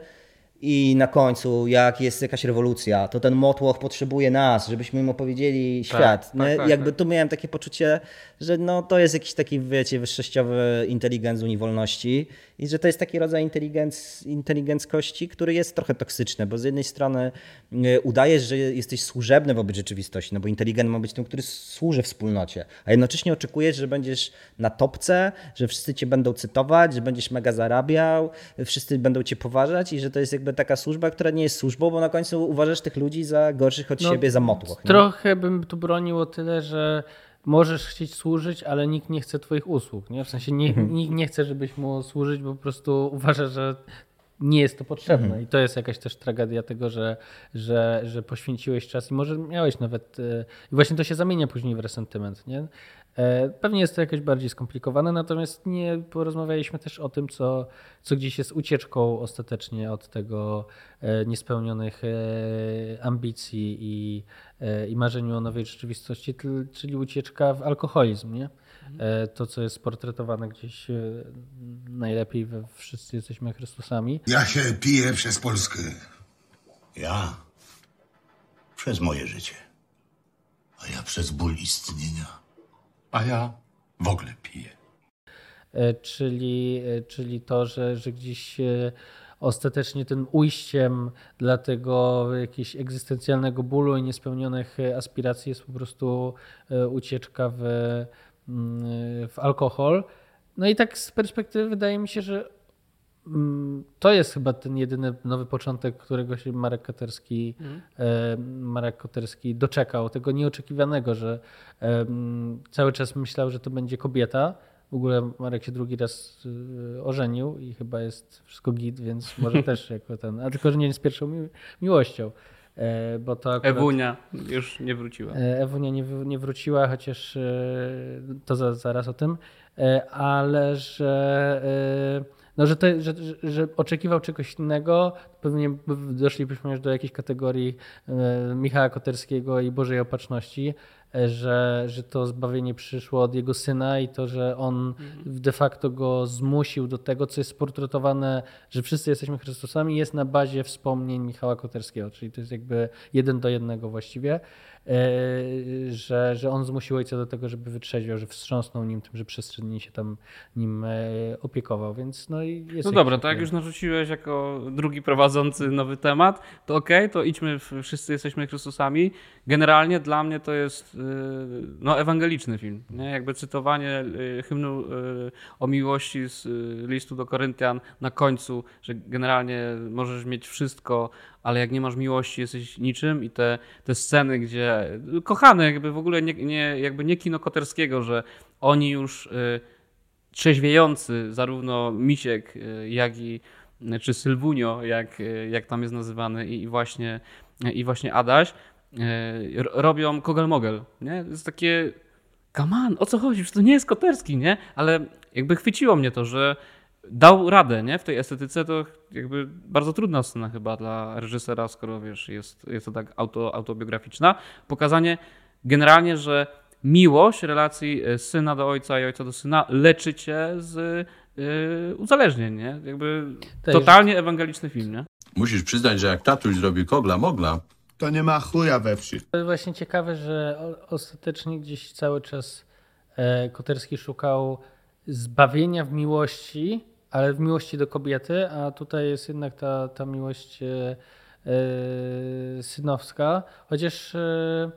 i na końcu, jak jest jakaś rewolucja, to ten motłoch potrzebuje nas, żebyśmy mu opowiedzieli świat. tak, tak, Jakby tak. tu miałem takie poczucie, że no, to jest jakiś taki, wiecie, wyższościowy inteligenc Unii Wolności i że to jest taki rodzaj inteligenc, inteligenckości, który jest trochę toksyczny, bo z jednej strony y, udajesz, że jesteś służebny wobec rzeczywistości, no bo inteligent ma być tym, który służy wspólnocie, a jednocześnie oczekujesz, że będziesz na topce, że wszyscy cię będą cytować, że będziesz mega zarabiał, wszyscy będą cię poważać i że to jest jakby taka służba, która nie jest służbą, bo na końcu uważasz tych ludzi za gorszych od No, siebie, za motłoch. nie? Trochę bym tu bronił o tyle, że możesz chcieć służyć, ale nikt nie chce twoich usług. Nie? W sensie nie, Mhm. nikt nie chce, żebyś mu służyć, bo po prostu uważa, że nie jest to potrzebne. Mhm. I to jest jakaś też tragedia tego, że, że, że poświęciłeś czas i może miałeś nawet. e, I właśnie to się zamienia później w resentyment. Nie? E, Pewnie jest to jakoś bardziej skomplikowane, natomiast nie porozmawialiśmy też o tym, co, co gdzieś jest ucieczką ostatecznie od tego e, niespełnionych e, ambicji i, i marzeniu o nowej rzeczywistości, czyli ucieczka w alkoholizm. Nie? E, To, co jest portretowane gdzieś najlepiej we Wszyscy jesteśmy Chrystusami. Ja się piję przez Polskę. Ja przez moje życie, a ja przez ból istnienia. A ja w ogóle piję. E, czyli, e, czyli to, że, że gdzieś e, ostatecznie tym ujściem dla tego jakiegoś egzystencjalnego bólu i niespełnionych aspiracji jest po prostu ucieczka w, mm, w alkohol. No i tak z perspektywy wydaje mi się, że to jest chyba ten jedyny nowy początek, którego się Marek Koterski, e, Marek Koterski doczekał. Tego nieoczekiwanego, że em, cały czas myślał, że to będzie kobieta. W ogóle Marek się drugi raz y, ożenił i chyba jest wszystko git, więc może [LAUGHS] też jako ten, a tylko, że nie z pierwszą mi miłością. E, Bo to akurat, Ewunia już nie wróciła. E, Ewunia nie, nie wróciła, chociaż e, to za, zaraz o tym, E, ale że, e, no, że, to, że, że, oczekiwał czegoś innego, pewnie by- doszlibyśmy już do jakiejś kategorii e, Michała Koterskiego i Bożej Opatrzności, e, że, że to zbawienie przyszło od jego syna i to, że on de facto go zmusił do tego, co jest portretowane, że wszyscy jesteśmy Chrystusami, jest na bazie wspomnień Michała Koterskiego, czyli to jest jakby jeden do jednego właściwie. E, że, że on zmusił ojca do tego, żeby wytrzeźwiał, że wstrząsnął nim tym, że przestrzeni się tam nim e, opiekował, więc no i jest No dobra, tak jak już narzuciłeś jako drugi prowadzący nowy temat, to okej, okay, to idźmy, wszyscy jesteśmy Chrystusami. Generalnie dla mnie to jest y, no, ewangeliczny film. Nie? Jakby cytowanie hymnu o miłości z listu do Koryntian na końcu, że generalnie możesz mieć wszystko, ale jak nie masz miłości, jesteś niczym i te, te sceny, gdzie kochane jakby w ogóle nie, nie, jakby nie kino Koterskiego, że oni już y, trzeźwiejący, zarówno Misiek, y, jak i czy Sylwunio, jak, y, jak tam jest nazywany i właśnie, i właśnie Adaś, robią kogel-mogel. Nie? To jest takie, come on, o co chodzi? Przecież to nie jest Koterski, nie? Ale jakby chwyciło mnie to, że dał radę nie? w tej estetyce, to jakby bardzo trudna scena chyba dla reżysera, skoro wiesz, jest, jest to tak auto, autobiograficzna. Pokazanie generalnie, że miłość relacji e, syna do ojca i ojca do syna leczy cię z yy, uzależnień, nie? Jakby Też. totalnie ewangeliczny film, nie? Musisz przyznać, że jak tatuś zrobi kogla mogla, to nie ma chuja we wsi. To jest właśnie ciekawe, że ostatecznie gdzieś cały czas e, Koterski szukał zbawienia w miłości, ale w miłości do kobiety, a tutaj jest jednak ta, ta miłość e, synowska. Chociaż e,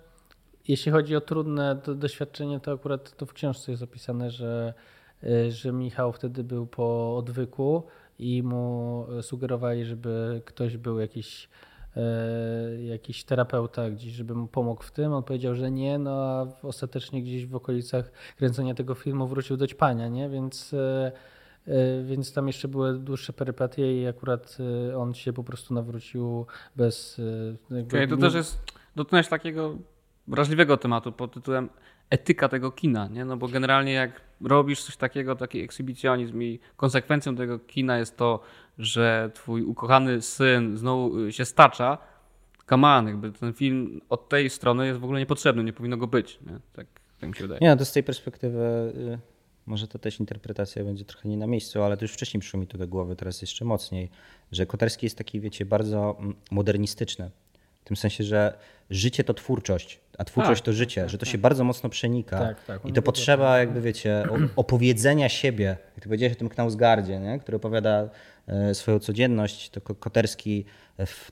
jeśli chodzi o trudne do, doświadczenie, to akurat to w książce jest opisane, że, e, że Michał wtedy był po odwyku i mu sugerowali, żeby ktoś był jakiś jakiś terapeuta gdzieś, żeby mu pomógł w tym. On powiedział, że nie, no a ostatecznie gdzieś w okolicach kręcenia tego filmu wrócił do ćpania, nie? Więc więc tam jeszcze były dłuższe perypetie i akurat e, on się po prostu nawrócił bez... E, jakby... Okay, to też jest, dotknąłeś takiego wrażliwego tematu pod tytułem etyka tego kina, nie? No bo generalnie jak robisz coś takiego, taki ekshibicjonizm i konsekwencją tego kina jest to, że twój ukochany syn znowu się stacza, come jakby ten film od tej strony jest w ogóle niepotrzebny, nie powinno go być, nie? Tak, tak mi się wydaje. Nie, no to z tej perspektywy y, może to też interpretacja będzie trochę nie na miejscu, ale to już wcześniej przyszło mi to do głowy, teraz jeszcze mocniej, że Koterski jest taki, wiecie, bardzo mm, modernistyczny. W tym sensie, że życie to twórczość, a twórczość tak, to życie, że to się tak. bardzo mocno przenika. Tak, tak, I to potrzeba, jakby wiecie, opowiedzenia siebie. Jak ty powiedziałeś o tym Knausgardzie, nie? który opowiada e, swoją codzienność, to Koterski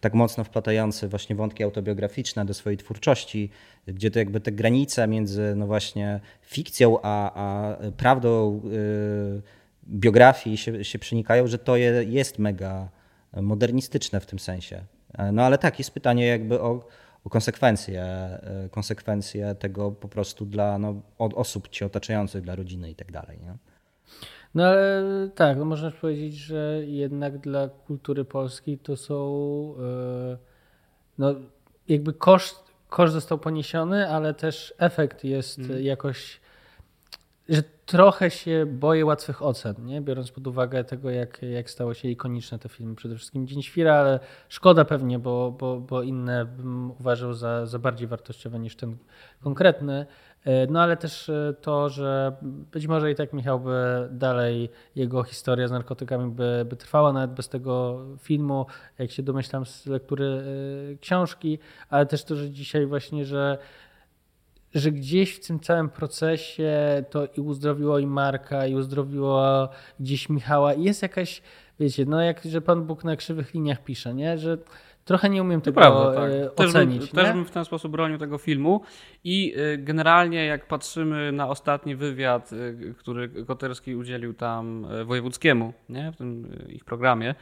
tak mocno wplatający właśnie wątki autobiograficzne do swojej twórczości, gdzie to jakby te granice między no właśnie fikcją a, a prawdą yy, biografii się, się przenikają, że to je, jest mega modernistyczne w tym sensie. No ale tak, jest pytanie jakby o konsekwencje, konsekwencje tego po prostu dla no, osób cię otaczających, dla rodziny i tak dalej. Nie? No ale tak, no można powiedzieć, że jednak dla kultury polskiej to są e, no jakby koszt, koszt został poniesiony, ale też efekt jest mm. jakoś, że trochę się boję łatwych ocen, nie? biorąc pod uwagę tego, jak, jak stało się ikoniczne te filmy. Przede wszystkim Dzień Świra, ale szkoda pewnie, bo, bo, bo inne bym uważał za, za bardziej wartościowe niż ten konkretny. E, no ale też e, to, że być może i tak Michał by dalej, jego historia z narkotykami by, by trwała nawet bez tego filmu, jak się domyślam z lektury e, książki, ale też to, że dzisiaj właśnie, że że gdzieś w tym całym procesie to i uzdrowiło i Marka, i uzdrowiło gdzieś Michała. I jest jakaś, wiecie, no jak, że Pan Bóg na krzywych liniach pisze, nie? Że Trochę nie umiem tego prawda, tak. E, ocenić. Też bym, też bym w ten sposób bronił tego filmu i e, generalnie jak patrzymy na ostatni wywiad, e, który Koterski udzielił tam wojewódzkiemu, nie? w tym ich programie,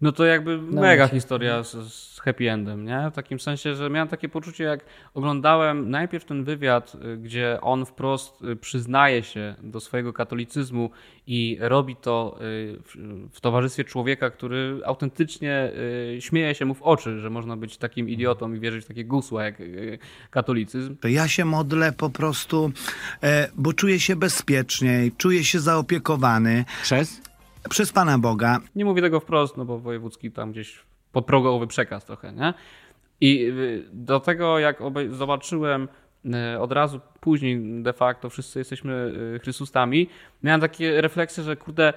no to jakby no mega historia z, z, happy endem, nie? W takim sensie, że miałem takie poczucie, jak oglądałem najpierw ten wywiad, y, gdzie on wprost y, przyznaje się do swojego katolicyzmu i robi to y, w, w towarzystwie człowieka, który autentycznie śmieje się mu w oczy, że można być takim idiotą i wierzyć w takie gusła jak katolicyzm. To ja się modlę po prostu, e, bo czuję się bezpieczniej, czuję się zaopiekowany. Przez? Przez Pana Boga. Nie mówię tego wprost, no bo wojewódzki tam gdzieś podprogowy przekaz trochę, nie? I y, do tego, jak zobaczyłem y, od razu później de facto wszyscy jesteśmy y, Chrystusami, miałem takie refleksje, że kurde,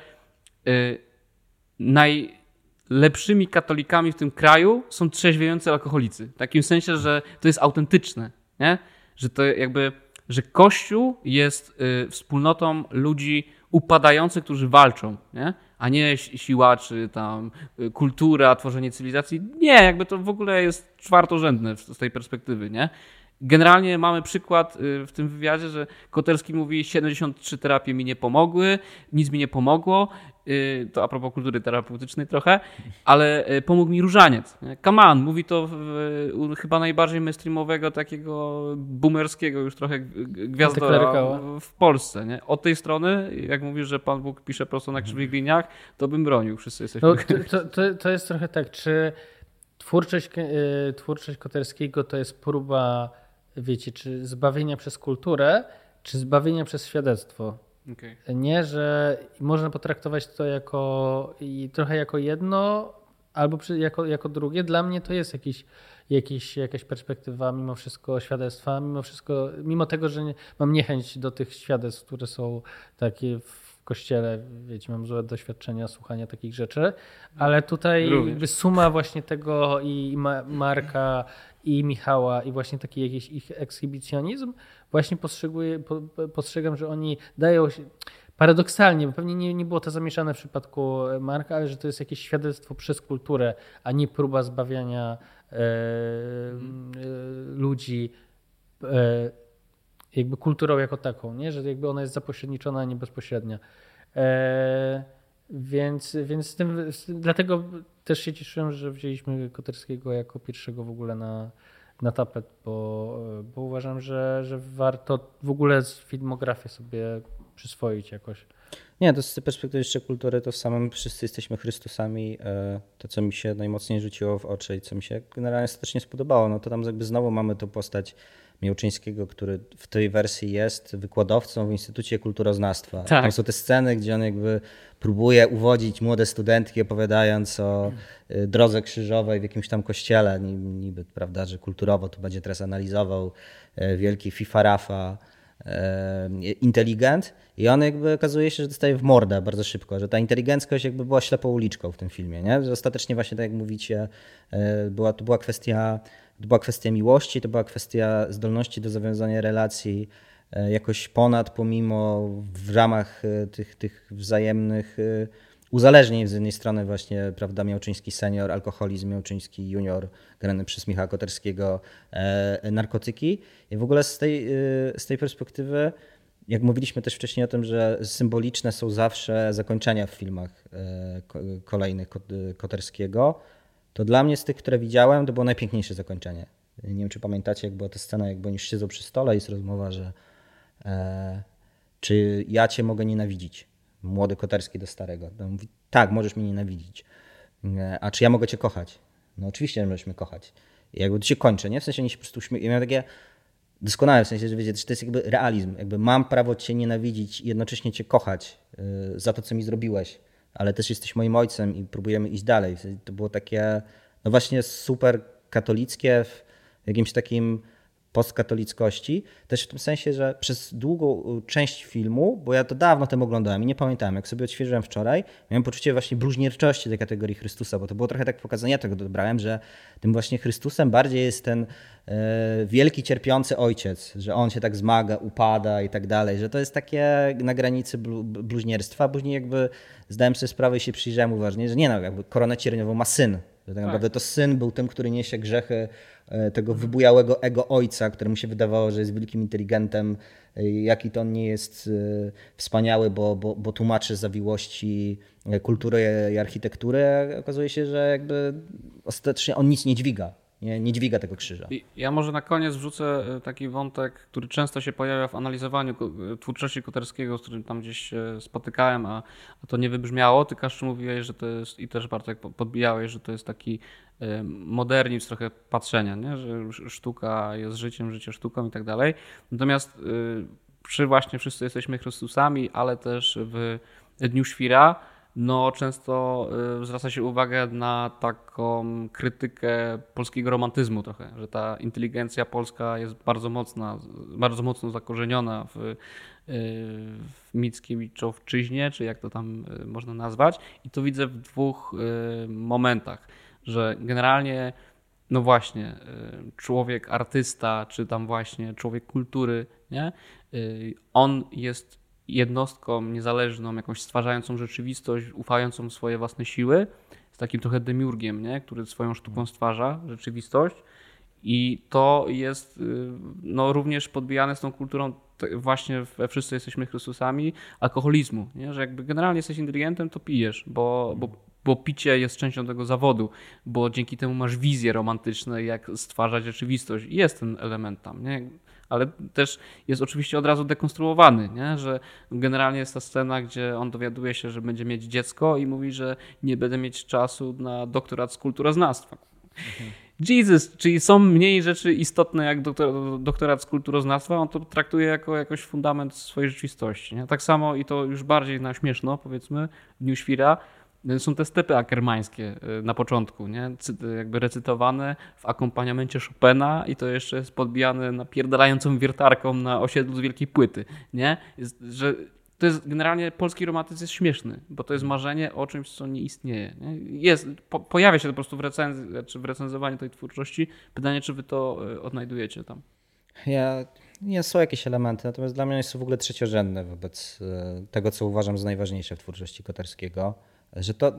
najlepszymi katolikami w tym kraju są trzeźwiejący alkoholicy. W takim sensie, że to jest autentyczne. nie? Że to jakby, że Kościół jest wspólnotą ludzi upadających, którzy walczą, nie? a nie siłaczy, tam y, kultura, tworzenie cywilizacji. Nie, jakby to w ogóle jest czwartorzędne z tej perspektywy, nie? Generalnie mamy przykład y, w tym wywiadzie, że Koterski mówi 73 terapie mi nie pomogły, nic mi nie pomogło, y, to a propos kultury terapeutycznej trochę, ale y, pomógł mi różaniec. Kaman mówi to w, chyba najbardziej mainstreamowego, takiego boomerskiego już trochę gwiazdora w Polsce. Nie? Od tej strony, jak mówisz, że Pan Bóg pisze prosto na krzywych liniach, to bym bronił. Wszyscy jesteśmy... No, [LAUGHS] to, to, to jest trochę tak, czy twórczość, twórczość Koterskiego to jest próba wiecie, czy zbawienia przez kulturę, czy zbawienia przez świadectwo. Okay. Nie, że można potraktować to jako i trochę jako jedno, albo przy, jako, jako drugie. Dla mnie to jest jakiś, jakiś, jakaś perspektywa mimo wszystko świadectwa, mimo wszystko, mimo tego, że nie, mam niechęć do tych świadectw, które są takie w kościele, wiecie, mam złe doświadczenia słuchania takich rzeczy, ale tutaj suma właśnie tego i Marka i Michała i właśnie taki jakiś ich ekshibicjonizm, właśnie postrzegam, że oni dają się, paradoksalnie, bo pewnie nie, nie było to zamieszane w przypadku Marka, ale że to jest jakieś świadectwo przez kulturę, a nie próba zbawiania e, e, ludzi e, jakby kulturą jako taką, nie? że jakby ona jest zapośredniczona, a nie bezpośrednia. E, więc, więc tym, dlatego też się cieszyłem, że wzięliśmy Koterskiego jako pierwszego w ogóle na, na tapet, bo, bo uważam, że, że warto w ogóle filmografię sobie przyswoić jakoś. Nie, to z perspektywy jeszcze kultury, to samym wszyscy jesteśmy Chrystusami. E, to, co mi się najmocniej rzuciło w oczy i co mi się generalnie też nie spodobało, no to tam jakby znowu mamy tą postać Miałczyńskiego, który w tej wersji jest wykładowcą w Instytucie Kulturoznawstwa. Tak. Tam są te sceny, gdzie on jakby próbuje uwodzić młode studentki, opowiadając o y, drodze krzyżowej w jakimś tam kościele, niby, prawda, że kulturowo to będzie teraz analizował y, wielki FIFA Rafa y, inteligent i on jakby okazuje się, że dostaje w mordę bardzo szybko, że ta inteligenckość jakby była ślepą uliczką w tym filmie, nie? Że ostatecznie właśnie tak jak mówicie, była, to była kwestia to była kwestia miłości, to była kwestia zdolności do zawiązania relacji e, jakoś ponad, pomimo w ramach e, tych, tych wzajemnych e, uzależnień z jednej strony właśnie, prawda, Miałczyński senior, alkoholizm, Miałczyński junior, grany przez Michała Koterskiego, narkotyki. I w ogóle z tej, z tej perspektywy, jak mówiliśmy też wcześniej o tym, że symboliczne są zawsze zakończenia w filmach kolejnych Koterskiego, to dla mnie z tych, które widziałem, to było najpiękniejsze zakończenie. Nie wiem, czy pamiętacie, jak była ta scena, jakby oni siedzą przy stole i jest rozmowa, że e, czy ja cię mogę nienawidzić? Młody Koterski do starego. To mówi, tak, możesz mnie nienawidzić. E, a czy ja mogę cię kochać? No oczywiście, że możesz mnie kochać. I jakby to się kończy, nie? W sensie oni się po prostu uśmiechają. Ja miałem takie doskonałe, w sensie, że wiecie, to jest jakby realizm. Jakby mam prawo cię nienawidzić i jednocześnie cię kochać y, za to, co mi zrobiłeś ale też jesteś moim ojcem i próbujemy iść dalej. To było takie, no właśnie super katolickie w jakimś takim postkatolickości, też w tym sensie, że przez długą część filmu, bo ja to dawno temu oglądałem i nie pamiętałem, jak sobie odświeżyłem wczoraj, miałem poczucie właśnie bluźnierczości tej kategorii Chrystusa, bo to było trochę tak pokazane, ja tego dobrałem, że tym właśnie Chrystusem bardziej jest ten e, wielki cierpiący ojciec, że on się tak zmaga, upada i tak dalej, że to jest takie na granicy blu, bluźnierstwa, później jakby zdałem sobie sprawę i się przyjrzałem uważnie, że nie no, jakby koronę cierniową ma syn, że tak naprawdę to syn był tym, który niesie grzechy e, tego wybujałego ego ojca, któremu się wydawało, że jest wielkim inteligentem, e, jaki to on nie jest e, wspaniały, bo, bo, bo tłumaczy zawiłości kultury i architektury. Okazuje się, że jakby ostatecznie on nic nie dźwiga nie, nie dźwiga tego krzyża. Ja może na koniec wrzucę e, taki wątek, który często się pojawia w analizowaniu e, twórczości Koterskiego, z którym tam gdzieś się spotykałem, a, a to nie wybrzmiało. Ty, Kaszczu, mówiłeś, że to jest, i też Bartek podbijałeś, że to jest taki e, modernizm trochę patrzenia, nie? że sztuka jest życiem, życie sztuką i tak dalej. Natomiast przy właśnie wszyscy jesteśmy Chrystusami, ale też w Dniu Świra, no często y, zwraca się uwagę na taką krytykę polskiego romantyzmu trochę, że ta inteligencja polska jest bardzo mocna, bardzo mocno zakorzeniona w, y, w Mickiewiczowczyźnie, czy jak to tam y, można nazwać. I to widzę w dwóch momentach, że generalnie no właśnie, człowiek artysta, czy tam właśnie człowiek kultury, nie? On jest jednostką niezależną, jakąś stwarzającą rzeczywistość, ufającą swoje własne siły, z takim trochę demiurgiem, nie? który swoją sztuką stwarza rzeczywistość. I to jest no, również podbijane z tą kulturą właśnie we wszyscy jesteśmy Chrystusami, alkoholizmu, nie? że jakby generalnie jesteś inteligentem, to pijesz, bo, bo, bo picie jest częścią tego zawodu, bo dzięki temu masz wizje romantyczne, jak stwarzać rzeczywistość. I jest ten element tam, nie? Ale też jest oczywiście od razu dekonstruowany, nie? że generalnie jest ta scena, gdzie on dowiaduje się, że będzie mieć dziecko i mówi, że nie będę mieć czasu na doktorat z kulturoznawstwa. Mhm. Jesus, czyli są mniej rzeczy istotne jak doktor, doktorat z kulturoznawstwa, on to traktuje jako jakoś fundament swojej rzeczywistości. Nie? Tak samo i to już bardziej na śmieszno, powiedzmy, w Dniu Świra, są te stepy akermańskie y, na początku, nie? jakby recytowane w akompaniamencie Chopina i to jeszcze jest podbijane napierdalającą wiertarką na osiedlu z wielkiej płyty, nie? Że to jest generalnie polski romantyzm jest śmieszny, bo to jest marzenie o czymś, co nie istnieje. Nie? Jest, po, pojawia się to po prostu w recenzji, czy w recenzowaniu tej twórczości. Pytanie, czy wy to y, odnajdujecie tam? Ja, nie są jakieś elementy, natomiast dla mnie jest to w ogóle trzeciorzędne wobec y, tego, co uważam za najważniejsze w twórczości Koterskiego że to,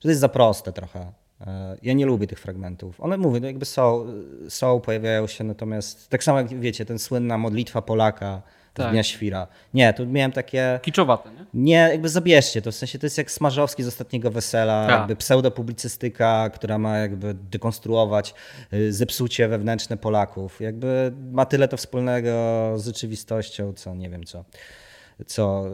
że to jest za proste trochę. E, ja nie lubię tych fragmentów. One mówię, no jakby są, są, pojawiają się, natomiast tak samo jak wiecie, ten słynna modlitwa Polaka tak. Dnia Świra. Nie, tu miałem takie... Kiczowate, nie? Nie, jakby zabierzcie to, w sensie to jest jak Smarzowski z Ostatniego Wesela, tak. jakby pseudopublicystyka, która ma jakby dekonstruować y, zepsucie wewnętrzne Polaków. Jakby ma tyle to wspólnego z rzeczywistością, co nie wiem co, co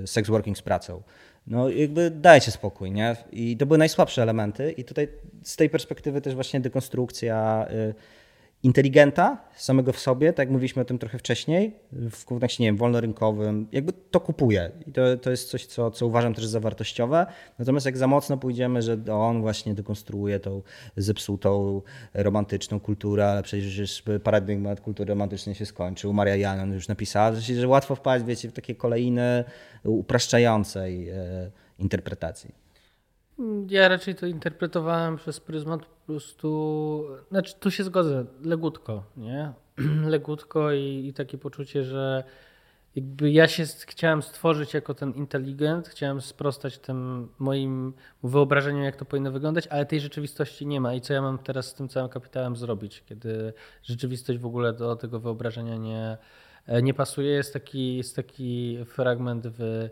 yy, sex working z pracą no jakby dajcie spokój, nie? I to były najsłabsze elementy i tutaj z tej perspektywy też właśnie dekonstrukcja y, inteligenta samego w sobie, tak jak mówiliśmy o tym trochę wcześniej, w kontekście, nie wiem, wolnorynkowym, jakby to kupuje. I to, to jest coś, co, co uważam też za wartościowe, natomiast jak za mocno pójdziemy, że on właśnie dekonstruuje tą zepsutą romantyczną kulturę, ale przecież już paradygmat kultury romantycznej się skończył, Maria Janon już napisała, że, że łatwo wpaść, wiecie, w takie kolejne upraszczającej e, interpretacji. Ja raczej to interpretowałem przez pryzmat po prostu. Znaczy, tu się zgodzę, legutko, nie? [CLEARS THROAT] legutko i, i takie poczucie, że jakby ja się chciałem stworzyć jako ten inteligent, chciałem sprostać tym moim wyobrażeniom, jak to powinno wyglądać, ale tej rzeczywistości nie ma. I co ja mam teraz z tym całym kapitałem zrobić, kiedy rzeczywistość w ogóle do tego wyobrażenia nie, nie pasuje? Jest taki, jest taki fragment w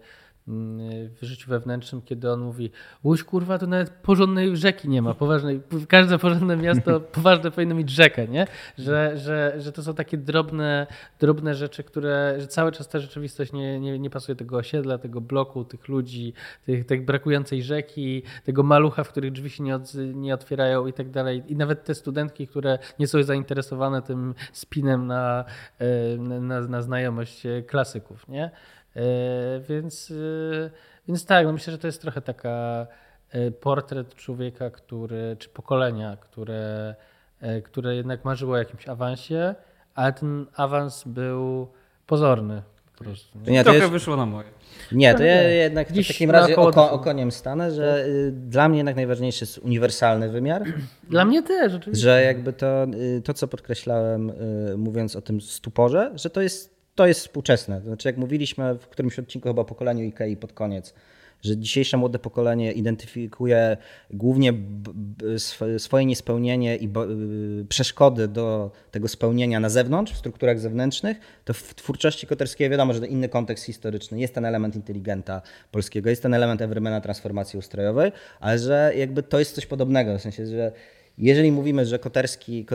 w życiu wewnętrznym, kiedy on mówi, Łuś kurwa, to nawet porządnej rzeki nie ma, poważnej, każde porządne miasto [LAUGHS] poważne powinno mieć rzekę, nie? Że, że, że to są takie drobne, drobne rzeczy, które, że cały czas ta rzeczywistość nie, nie, nie pasuje tego osiedla, tego bloku, tych ludzi, tych, tych brakującej rzeki, tego malucha, w których drzwi się nie, od, nie otwierają i tak dalej. I nawet te studentki, które nie są zainteresowane tym spinem na, e, na, na znajomość klasyków, nie? E, więc, e, więc tak, no myślę, że to jest trochę taka e, portret człowieka, który, czy pokolenia, które, które jednak marzyło o jakimś awansie, ale ten awans był pozorny. Po prostu, nie? Trochę jest... wyszło na moje. Nie, to ja jednak w takim razie oko, okoniem stanę, że y, dla mnie jednak najważniejszy jest uniwersalny wymiar. [CLEARS THROAT] Dla mnie też, oczywiście. Że jakby to, y, to co podkreślałem, y, mówiąc o tym stuporze, że to jest to jest współczesne. Znaczy, jak mówiliśmy w którymś odcinku chyba o pokoleniu IKEA pod koniec, że dzisiejsze młode pokolenie identyfikuje głównie swoje niespełnienie i y, przeszkody do tego spełnienia na zewnątrz, w strukturach zewnętrznych, to w twórczości Koterskiej wiadomo, że to inny kontekst historyczny, jest ten element inteligenta polskiego, jest ten element Evermana transformacji ustrojowej, ale że jakby to jest coś podobnego, w sensie, że jeżeli mówimy, że Koterski,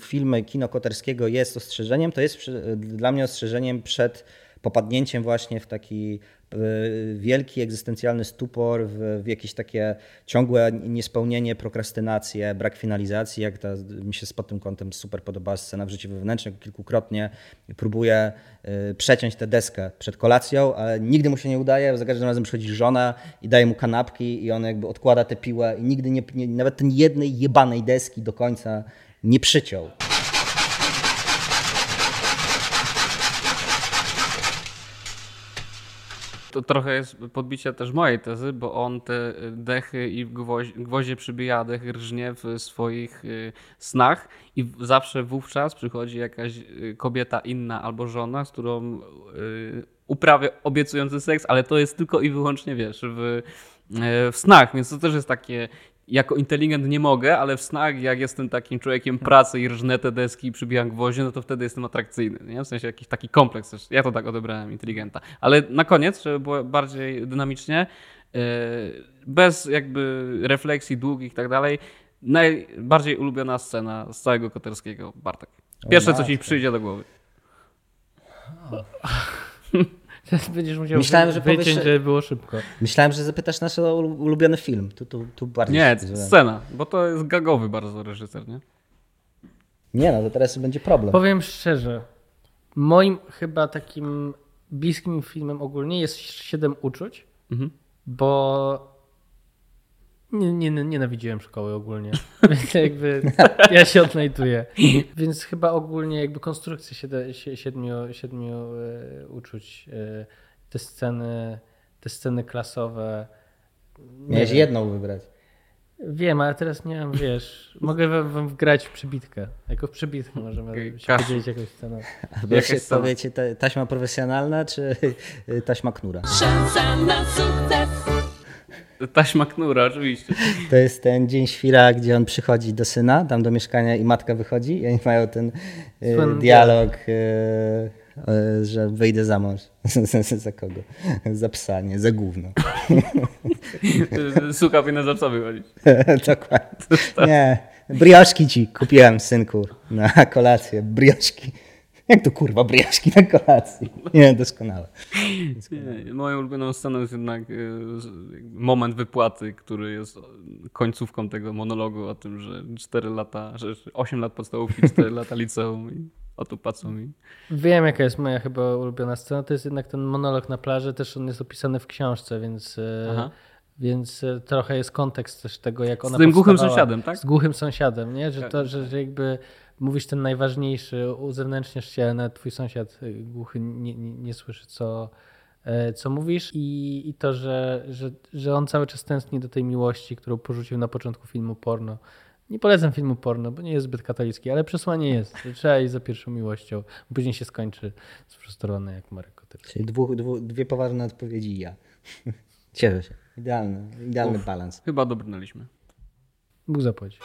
filmy kino Koterskiego jest ostrzeżeniem, to jest dla mnie ostrzeżeniem przed popadnięciem właśnie w taki wielki egzystencjalny stupor, w, w, jakieś takie ciągłe niespełnienie, prokrastynację, brak finalizacji, jak ta, mi się pod tym kątem super podobała scena w życiu wewnętrznym, kilkukrotnie próbuje y, przeciąć tę deskę przed kolacją, ale nigdy mu się nie udaje, za każdym razem przychodzi żona i daje mu kanapki i on jakby odkłada tę piłę i nigdy nie, nie nawet ten jednej jebanej deski do końca nie przyciął. To trochę jest podbicie też mojej tezy, bo on te dechy i gwoździe, gwoździe przybija, dechy rżnie w swoich y, snach i zawsze wówczas przychodzi jakaś y, kobieta inna albo żona, z którą y, uprawia obiecujący seks, ale to jest tylko i wyłącznie, wiesz, w, w snach, więc to też jest takie jako inteligent nie mogę, ale w snach, jak jestem takim człowiekiem pracy i rżnę te deski i przybijam gwoździe, no to wtedy jestem atrakcyjny. Nie? W sensie jakiś taki kompleks też. Ja to tak odebrałem inteligenta. Ale na koniec, żeby było bardziej dynamicznie, yy, bez jakby refleksji długich i tak dalej, najbardziej ulubiona scena z całego Koterskiego, Bartek. Pierwsze, co ci przyjdzie do głowy. [LAUGHS] Teraz [LAUGHS] będziesz musiał Myślałem, że wyciąć, powiesz- żeby było szybko. Myślałem, że zapytasz nasz ulu- ulubiony film. Tu, tu, tu bardziej Nie, scena, bo to jest gagowy bardzo reżyser, nie? Nie no, to teraz będzie problem. Powiem szczerze, moim chyba takim bliskim filmem ogólnie jest Siedem uczuć, Mhm. bo nie, nie, nienawidziłem szkoły ogólnie, [LAUGHS] [LAUGHS] więc jakby ja się odnajduję. Więc chyba ogólnie jakby konstrukcja siedmiu, siedmiu e, uczuć, e, te sceny, te sceny klasowe. nie Miałeś wiem. jedną wybrać. Wiem, ale teraz nie mam, wiesz, mogę wam, wam wgrać w przebitkę. Jako w przebitkę możemy się podzielić jakąś sceną. Albo Jaka się scena? powiecie, ta- taśma profesjonalna czy taśma knura? Szansa na sukces. Taśma knura, oczywiście. To jest ten dzień świra, gdzie on przychodzi do syna, tam do mieszkania i matka wychodzi i oni mają ten Słynny dialog, e, e, że wyjdę za mąż. [LAUGHS] za kogo? Za psa, nie, za gówno. [LAUGHS] Suka powinna za psa wychodzić. [LAUGHS] Dokładnie. Nie, brioszki ci kupiłem, synku, na kolację. Brioszki. Jak to kurwa brioszki na kolacji? Nie, doskonale. Nie, moją ulubioną sceną jest jednak z- jakby moment wypłaty, który jest końcówką tego monologu o tym, że 4 lata, że 8 lat podstawówki, 4 lata liceum i o tu płacą mi. Wiem, jaka jest moja chyba ulubiona scena. To jest jednak ten monolog na plaży. Też on jest opisany w książce, więc, e, Aha. więc e, trochę jest kontekst też tego, jak Z ona tym głuchym sąsiadem, tak? Z głuchym sąsiadem, nie? Że, Tak. to, że, że jakby mówisz ten najważniejszy, uzewnętrzniasz się, nawet twój sąsiad y, głuchy nie, nie, nie słyszy, co, e, co mówisz i, i to, że, że, że on cały czas tęskni do tej miłości, którą porzucił na początku filmu porno. Nie polecam filmu porno, bo nie jest zbyt katolicki, ale przesłanie jest, że trzeba iść za pierwszą miłością. Później się skończy sfrustrowany jak Marek Kotyk. Czyli dwu, dwu, dwie poważne odpowiedzi i ja. [LAUGHS] Cieszę się. Idealny, idealny Uf, balans. Chyba dobrnęliśmy. Bóg zapłaci.